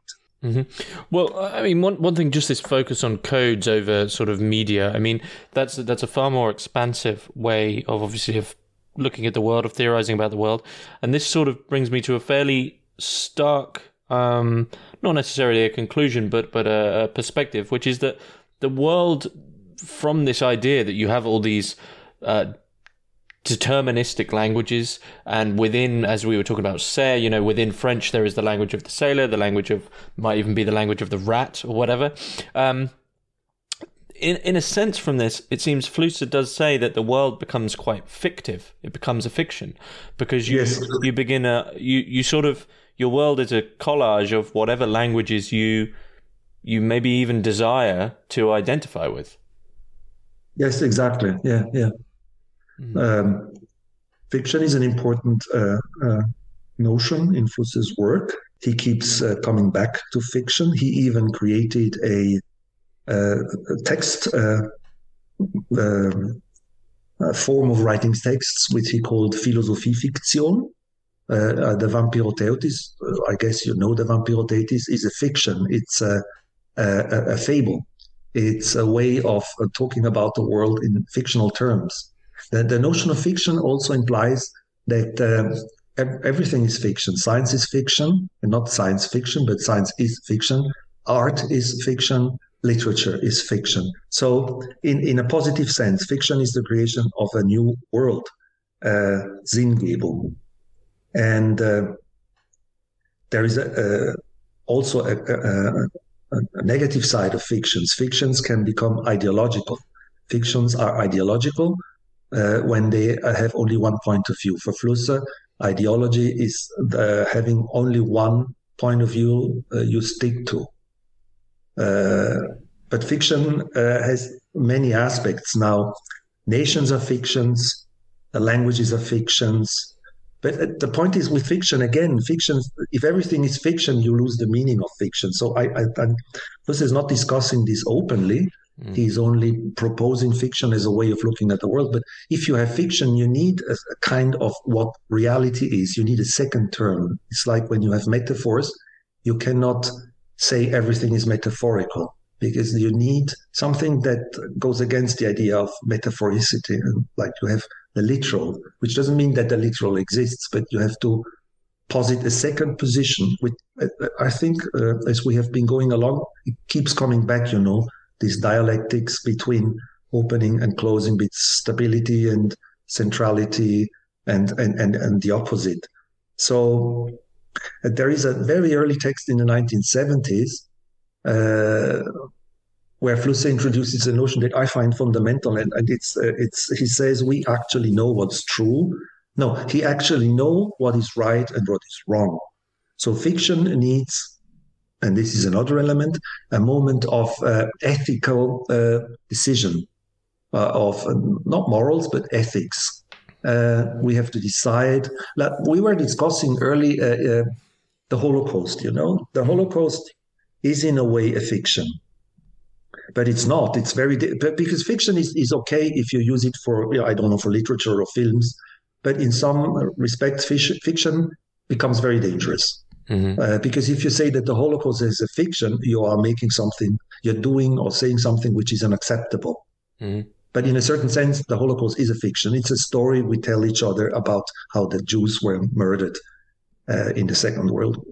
Mm-hmm. Well, I mean, one one thing, just this focus on codes over sort of media. I mean, that's that's a far more expansive way of obviously of looking at the world, of theorizing about the world, and this sort of brings me to a fairly stark, um, not necessarily a conclusion, but but a, a perspective, which is that the world, from this idea that you have all these uh, deterministic languages and within as we were talking about say you know within french there is the language of the sailor the language of might even be the language of the rat or whatever. Um, in in a sense from this it seems Flusser does say that the world becomes quite fictive. It becomes a fiction because you yes. you begin a you you sort of your world is a collage of whatever languages you you maybe even desire to identify with. Yes exactly. Yeah yeah Mm-hmm. Um, fiction is an important uh, uh, notion in Flusser's work. He keeps uh, coming back to fiction. He even created a, uh, a text uh, um, a form of writing texts, which he called Philosophie Fiction. Uh, the Vampyroteuthis, I guess you know the Vampyroteuthis, is a fiction. It's a, a, a fable. It's a way of talking about the world in fictional terms. The, the notion of fiction also implies that uh, everything is fiction. Science is fiction, and not science fiction, but science is fiction. Art is fiction. Literature is fiction. So, in, in a positive sense, fiction is the creation of a new world, uh, Sinngebung. And uh, there is a, a also a, a, a, negative side of fictions. Fictions can become ideological. Fictions are ideological uh, when they have only one point of view. For Flusser, ideology is the, having only one point of view uh, you stick to. Uh, but fiction uh, has many aspects. Now, nations are fictions, languages are fictions. But the point is, with fiction, again, fiction. If everything is fiction, you lose the meaning of fiction. So I, I, I this is not discussing this openly, Mm. He's only proposing fiction as a way of looking at the world. But if you have fiction, you need a, a, kind of what reality is. You need a second term. It's like when you have metaphors, you cannot say everything is metaphorical because you need something that goes against the idea of metaphoricity. Like you have the literal, which doesn't mean that the literal exists, but you have to posit a second position. Which I think, uh, as we have been going along, it keeps coming back. You know, these dialectics between opening and closing, between stability and centrality, and and and, and the opposite. So uh, there is a very early text in the 1970s uh, where Flusser introduces a notion that I find fundamental, and, and it's uh, it's he says we actually know what's true. No, he actually know what is right and what is wrong. So fiction needs and this is another element, a moment of uh, ethical uh, decision uh, of uh, not morals but ethics. Uh, we have to decide. Like we were discussing early uh, the Holocaust. You know, the Holocaust is in a way a fiction, but it's not. It's very but because fiction is, is okay if you use it for you know, I don't know for literature or films, but in some respects, fiction becomes very dangerous Mm-hmm. Uh, because if you say that the Holocaust is a fiction, you are making something, you're doing or saying something which is unacceptable. Mm-hmm. But in a certain sense, the Holocaust is a fiction. It's a story we tell each other about how the Jews were murdered uh, in the Second World.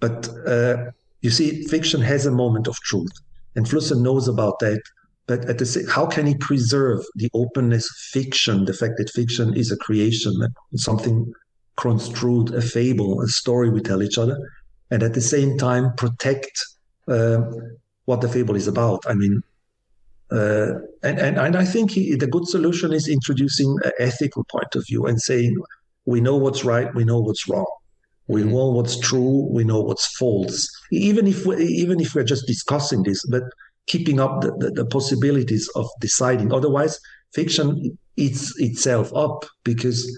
But uh, you see, fiction has a moment of truth, and Flusser knows about that. But at the same, how can he preserve the openness of fiction, the fact that fiction is a creation, something construed a fable, a story we tell each other, and at the same time protect uh, what the fable is about. I mean, uh, and, and and I think he, the good solution is introducing an ethical point of view and saying we know what's right, we know what's wrong, we mm-hmm. know what's true, we know what's false. Even if we, even if we're just discussing this, but keeping up the, the, the possibilities of deciding. Otherwise, fiction eats itself up because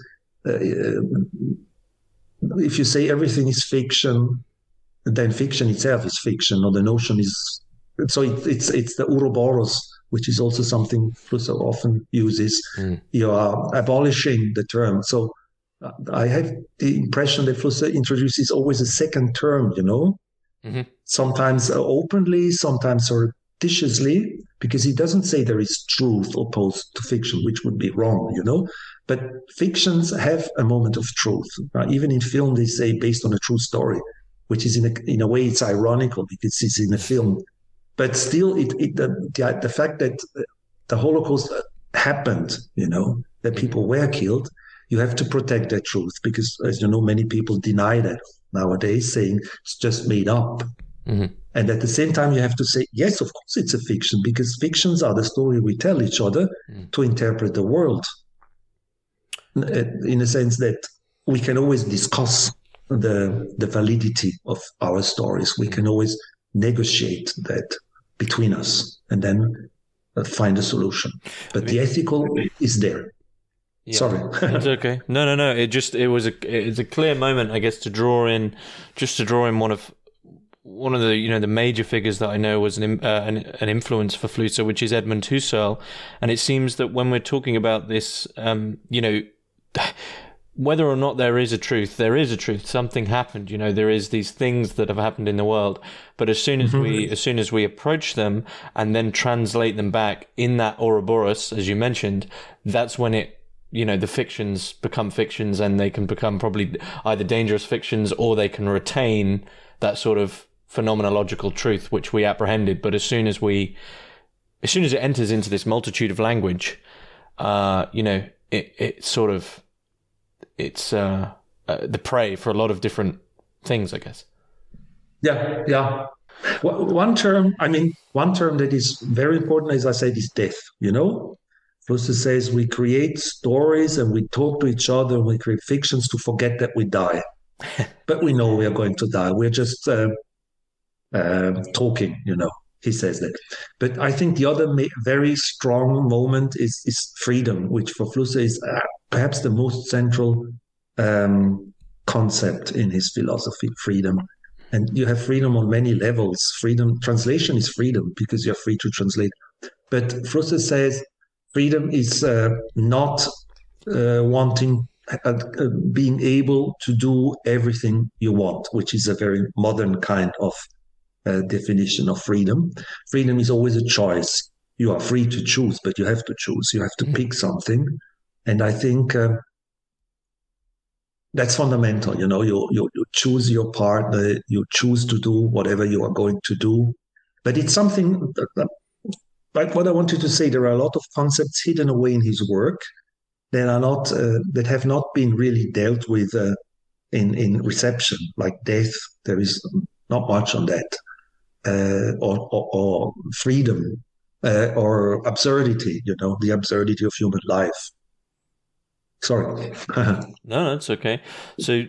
if you say everything is fiction, then fiction itself is fiction, or the notion is. So it, it's it's the Ouroboros, which is also something Flusser often uses. Mm. You are abolishing the term. So uh, I have the impression that Flusser introduces always a second term. You know, mm-hmm. sometimes openly, sometimes surreptitiously, because he doesn't say there is truth opposed to fiction, which would be wrong. You know, but fictions have a moment of truth. Right? Even in film, they say based on a true story, which is in a, in a way it's ironical because it's in a film. But still, it, it the, the, the fact that the Holocaust happened, you know, that people were killed, you have to protect that truth because, as you know, many people deny that nowadays, saying it's just made up. Mm-hmm. And at the same time, you have to say, yes, of course, it's a fiction because fictions are the story we tell each other mm. to interpret the world. Uh, in a sense that we can always discuss the the validity of our stories. We can always negotiate that between us and then uh, find a solution. But the ethical is there. Yeah. Sorry, it's okay. No, no, no. It just it was a it's a clear moment, I guess, to draw in, just to draw in one of one of the you know the major figures that I know was an uh, an, an, influence for Flusser, which is Edmund Husserl, and it seems that when we're talking about this, um, you know. Whether or not there is a truth, there is a truth. Something happened, you know. There is these things that have happened in the world, but as soon as we, mm-hmm. as soon as we approach them and then translate them back in that Ouroboros, as you mentioned, that's when it you know the fictions become fictions and they can become probably either dangerous fictions or they can retain that sort of phenomenological truth which we apprehended. But as soon as we, as soon as it enters into this multitude of language, uh, you know, it, it sort of, it's uh, uh, the prey for a lot of different things, I guess. Yeah, yeah. One term, I mean, one term that is very important, as I said, is death. You know, Flusser says we create stories and we talk to each other and we create fictions to forget that we die. but we know we are going to die. We're just uh, uh, talking, you know. He says that. But I think the other very strong moment is is freedom, which for Flusser is uh, perhaps the most central um, concept in his philosophy. Freedom, and you have freedom on many levels. Freedom translation is freedom because you're free to translate. But Flusser says freedom is uh, not uh, wanting uh, uh, being able to do everything you want, which is a very modern kind of uh, definition of freedom. Freedom is always a choice. You are free to choose, but you have to choose. You have to mm-hmm. pick something. And I think uh, that's fundamental. You know, you, you, you choose your partner, you choose to do whatever you are going to do. But it's something, that, like what I wanted to say, there are a lot of concepts hidden away in his work that are not, uh, that have not been really dealt with uh, in, in reception, like death. There is not much on that uh, or, or, or, freedom uh, or absurdity, you know, the absurdity of human life. Sorry. no, that's okay. So,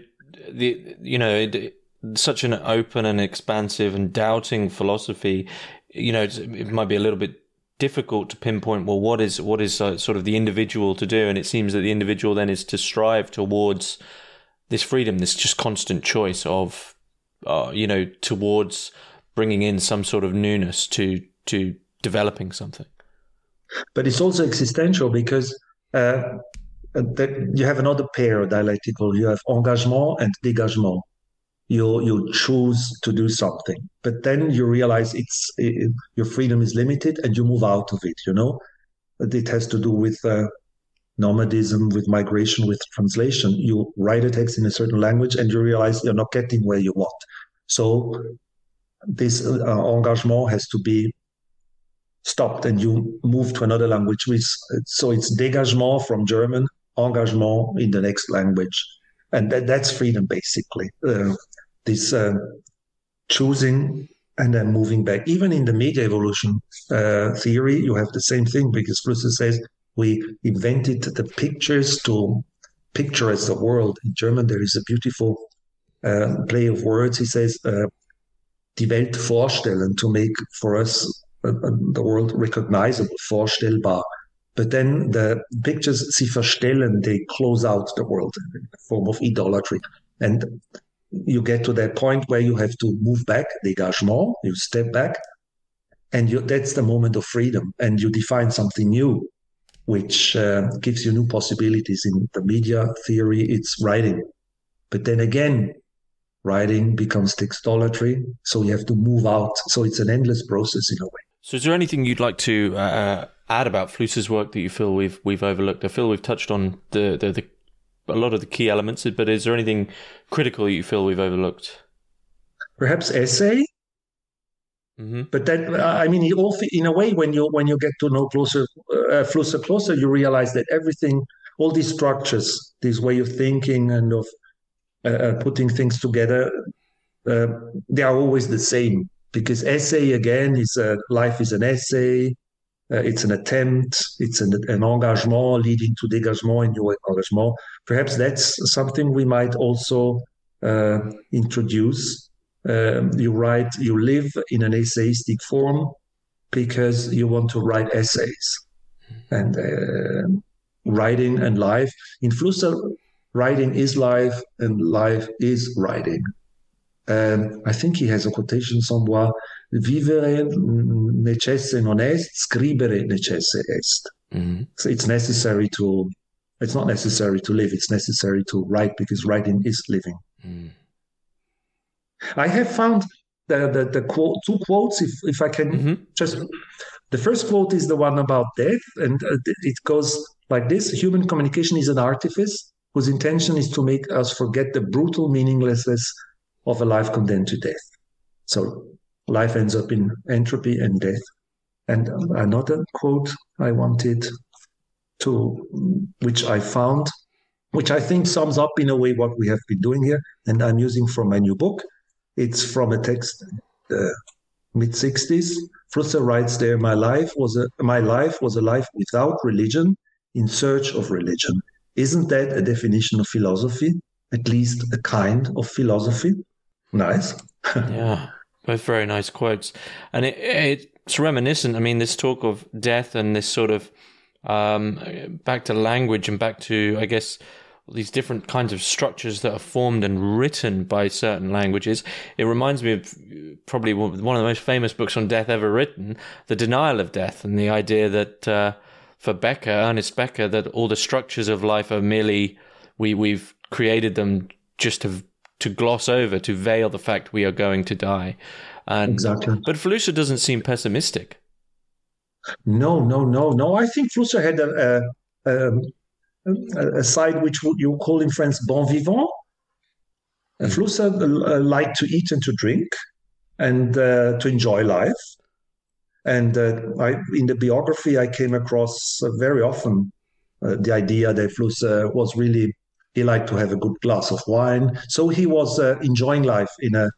the you know, it, such an open and expansive and doubting philosophy, you know, it might be a little bit difficult to pinpoint. Well, what is what is uh, sort of the individual to do? And it seems that the individual then is to strive towards this freedom, this just constant choice of, uh, you know, towards bringing in some sort of newness to to developing something. But it's also existential because uh, that you have another pair of dialectical. You have engagement and dégagement. You you choose to do something, but then you realize it's it, your freedom is limited, and you move out of it. You know, it has to do with uh, nomadism, with migration, with translation. You write a text in a certain language, and you realize you're not getting where you want. So this uh, engagement has to be stopped and you move to another language which so it's dégagement from german engagement in the next language. And that, that's freedom basically. Uh, this uh, choosing and then moving back. Even in the media evolution uh, theory you have the same thing because Flusser says we invented the pictures to picture as the world. In german there is a beautiful uh, play of words. He says uh, die Welt vorstellen, to make for us the world recognizable, vorstellbar. But then the pictures, sie verstellen, they close out the world in a form of idolatry. And you get to that point where you have to move back, dégagement, you step back, and you, that's the moment of freedom. And you define something new, which uh, gives you new possibilities. In the media theory, it's writing. But then again, writing becomes textolatry. So you have to move out. So it's an endless process in a way. So is there anything you'd like to uh, uh, add about Flusser's work that you feel we've we've overlooked? I feel we've touched on the, the, the a lot of the key elements, but is there anything critical you feel we've overlooked? Perhaps essay. Mm-hmm. But then, I mean, in a way, when you when you get to know closer, uh, Flusser closer, you realize that everything, all these structures, this way of thinking and of uh, uh, putting things together, uh, they are always the same because essay again is a, life is an essay. it's an attempt. It's an, an engagement leading to dégagement and new engagement. Perhaps that's something we might also introduce. Um, you write, you live in an essayistic form because you want to write essays, and uh, writing and life. In Flusser, writing is life and life is writing. And I think he has a quotation somewhere vivere necesse non est, scribere necesse est. Mm-hmm. So it's necessary to, it's not necessary to live, it's necessary to write because writing is living. Mm. I have found the, the, the quote, two quotes, if, if I can mm-hmm. just. The first quote is the one about death, and uh, it goes like this Human communication is an artifice whose intention is to make us forget the brutal meaninglessness of a life condemned to death. So life ends up in entropy and death. And another quote I wanted to, which I found, which I think sums up in a way what we have been doing here, and I'm using from my new book. It's from a text, uh, mid 60s. Flusser writes there, "My life was a my life was a life without religion, in search of religion. Isn't that a definition of philosophy? At least a kind of philosophy." Nice. yeah, both very nice quotes, and it, it's reminiscent. I mean, this talk of death and this sort of um, back to language and back to, I guess, these different kinds of structures that are formed and written by certain languages. It reminds me of probably one of the most famous books on death ever written, The Denial of Death, and the idea that uh, for Becker, Ernest Becker, that all the structures of life are merely we we've created them just to to gloss over, to veil the fact we are going to die. And, exactly. But Flusser doesn't seem pessimistic. No, no, no, no. I think Flusser had a, a, a, a side which you call in France bon vivant. Mm. Flusser uh, liked to eat and to drink and uh, to enjoy life. And uh, I, in the biography, I came across uh, very often uh, the idea that Flusser was really he liked to have a good glass of wine. So he was enjoying life in a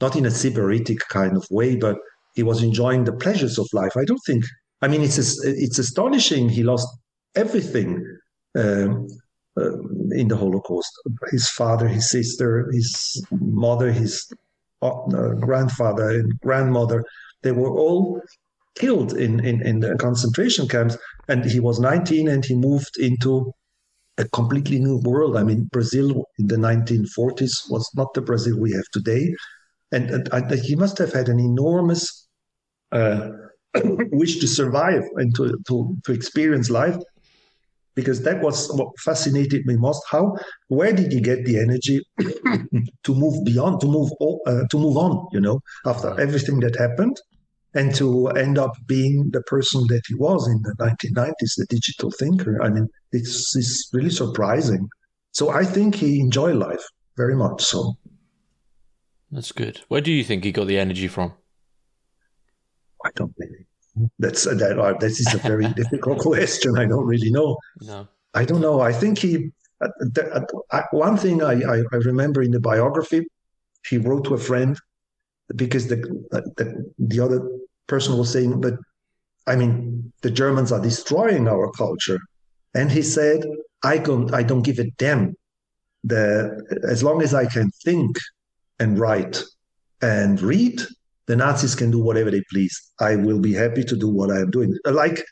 not in a sybaritic kind of way, but he was enjoying the pleasures of life. I don't think. I mean, it's it's astonishing. He lost everything um, uh, in the Holocaust. His father, his sister, his mother, his uh, grandfather and grandmother. They were all killed in, in, in the concentration camps. And he was 19 and he moved into a completely new world. I mean, Brazil in the 1940s was not the Brazil we have today. And, and he must have had an enormous uh, wish to survive and to, to, to experience life because that was what fascinated me most. How, where did he get the energy to move beyond, to move, uh, to move on? You know, after everything that happened, and to end up being the person that he was in the 1990s, the digital thinker. I mean, it's, it's really surprising. So I think he enjoyed life very much so. That's good. Where do you think he got the energy from? I don't really. That's uh, that. Uh, this is a very difficult question. I don't really know. No, I don't know. I think he. Uh, the, uh, one thing I, I, I remember in the biography, he wrote to a friend because the, the, the other person was saying, but I mean, the Germans are destroying our culture. And he said, I don't, I don't give a damn. The, as long as I can think and write and read, the Nazis can do whatever they please. I will be happy to do what I am doing. Like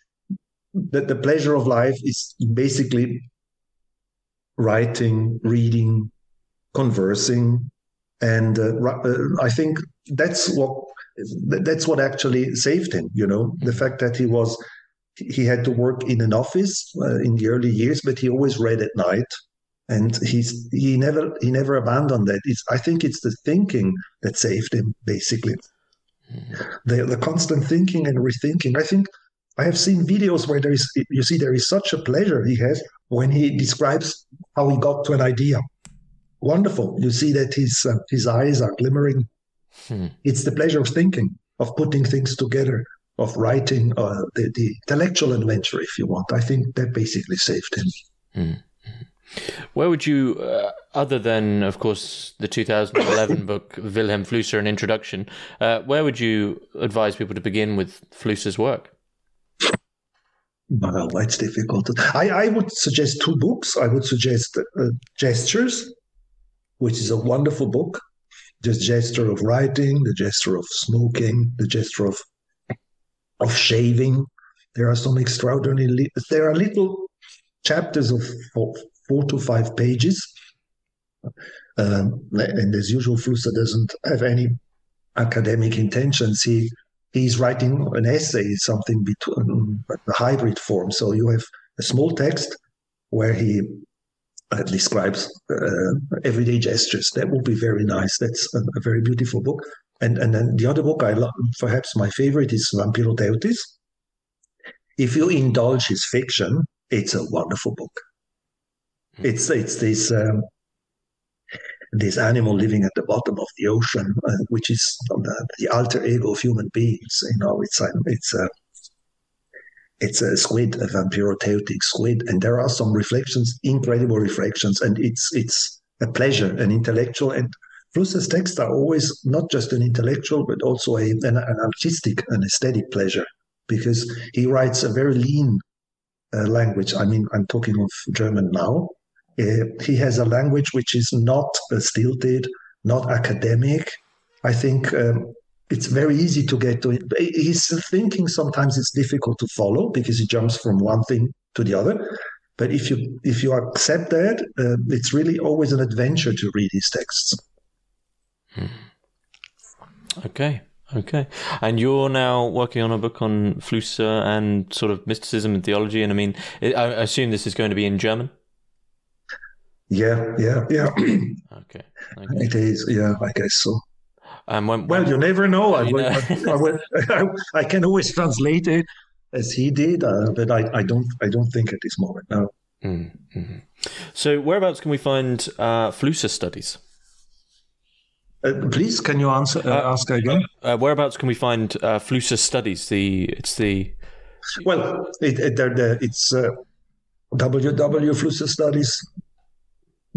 the, the pleasure of life is basically writing, reading, conversing, and uh, uh, I think that's what that's what actually saved him. You know, the mm-hmm. fact that he was he had to work in an office uh, in the early years, but he always read at night, and he's he never he never abandoned that. It's I think it's the thinking that saved him basically. Mm-hmm. The the constant thinking and rethinking. I think I have seen videos where there is you see there is such a pleasure he has when he describes how he got to an idea. Wonderful. You see that his uh, his eyes are glimmering Hmm. It's the pleasure of thinking, of putting things together, of writing uh, the, the intellectual adventure, if you want. I think that basically saved him. Hmm. Where would you, uh, other than, of course, the 2011 book Vilém Flusser, an introduction, uh, where would you advise people to begin with Flusser's work? Well, that's difficult. I, I would suggest two books. I would suggest uh, Gestures, which is a wonderful book the gesture of writing, the gesture of smoking, the gesture of of shaving. There are some extraordinary. There are little chapters of four, four to five pages. Um, and as usual, Flusser doesn't have any academic intentions. He he's writing an essay, something between a hybrid form. So you have a small text where he uh, describes uh, everyday gestures. That would be very nice. That's a, a, very beautiful book. And and then the other book I love, perhaps my favorite is Vampyroteuthis. If you indulge his fiction, it's a wonderful book. Mm-hmm. It's it's this um, this animal living at the bottom of the ocean, uh, which is the, the, alter ego of human beings. You know, it's it's a it's a squid, a vampiroteutic squid, and there are some reflections, incredible reflections, and it's it's a pleasure, an intellectual. And Flusser's texts are always not just an intellectual, but also a, an, an artistic, an aesthetic pleasure, because he writes a very lean uh, language. I mean, I'm talking of German now, uh, he has a language which is not stilted, not academic. I think um, it's very easy to get to. His thinking sometimes it's difficult to follow because he jumps from one thing to the other. But if you if you accept that, uh, it's really always an adventure to read his texts. Hmm. Okay, okay. And you're now working on a book on Flusser and sort of mysticism and theology. And I mean, I assume this is going to be in German. Yeah, yeah, yeah. okay, okay. It is. Yeah, I guess so. Um, when, well, you never know. I, I, I, I, can always translate it as he did, uh, but I, I don't. I don't think at this moment. No. Mm-hmm. So, whereabouts can we find uh, Flusser studies? Uh, please, can you answer? Uh, uh ask again. Uh, whereabouts can we find uh, Flusser studies? The it's the. Well, it, it, the, it's uh, www.flusserstudies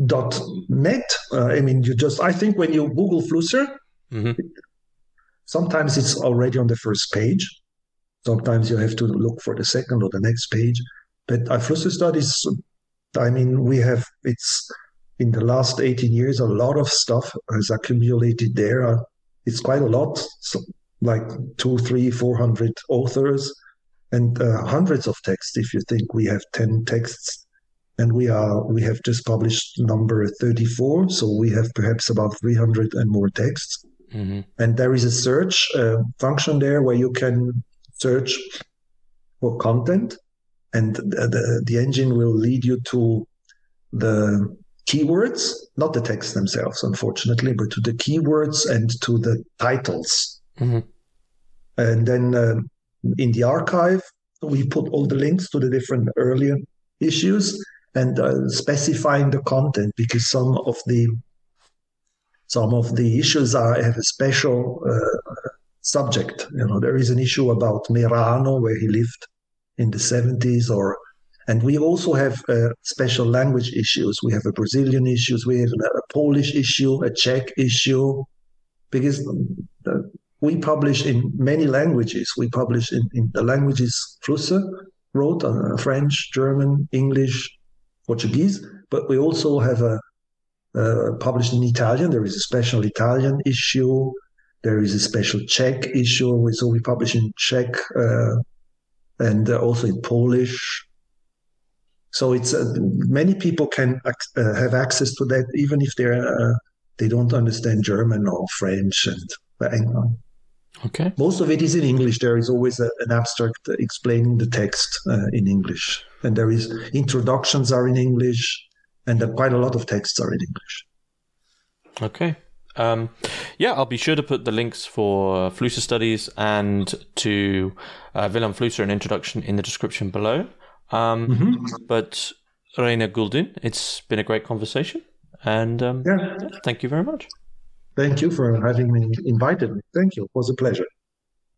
dot net. Uh, I mean, you just I think when you Google Flusser, mm-hmm. sometimes it's already on the first page. Sometimes you have to look for the second or the next page. But uh, Flusser studies, I mean, we have it's in the last 18 years, a lot of stuff has accumulated there. Uh, it's quite a lot, so like two, three, four hundred authors and uh, hundreds of texts. If you think we have 10 texts and we are we have just published number 34 so we have perhaps about 300 and more texts mm-hmm. and there is a search uh, function there where you can search for content and the, the, the, engine will lead you to the keywords not the text themselves unfortunately but to the keywords and to the titles mm-hmm. and then uh, in the archive we put all the links to the different earlier issues and uh, specifying the content because some of the some of the issues are have a special uh, subject. You know, there is an issue about Merano where he lived in the 70s, or and we also have uh, special language issues. We have a Brazilian issues, we have a Polish issue, a Czech issue, because we publish in many languages. We publish in, in the languages Flusser wrote, uh, French, German, English, Portuguese, but we also have a uh, published in Italian. There is a special Italian issue. There is a special Czech issue. So we publish in Czech uh, and also in Polish. So it's uh, many people can uh, have access to that, even if they're uh, they don't understand German or French and. Okay. Most of it is in English. There is always a, an abstract explaining the text uh, in English, and there is introductions are in English, and quite a lot of texts are in English. Okay. Um, yeah, I'll be sure to put the links for Flusser studies and to uh, Vilém Flusser, an introduction in the description below. Um, mm-hmm. But Rainer Guldin, it's been a great conversation, and um, yeah. thank you very much. Thank you for having me invited me. Thank you. It was a pleasure.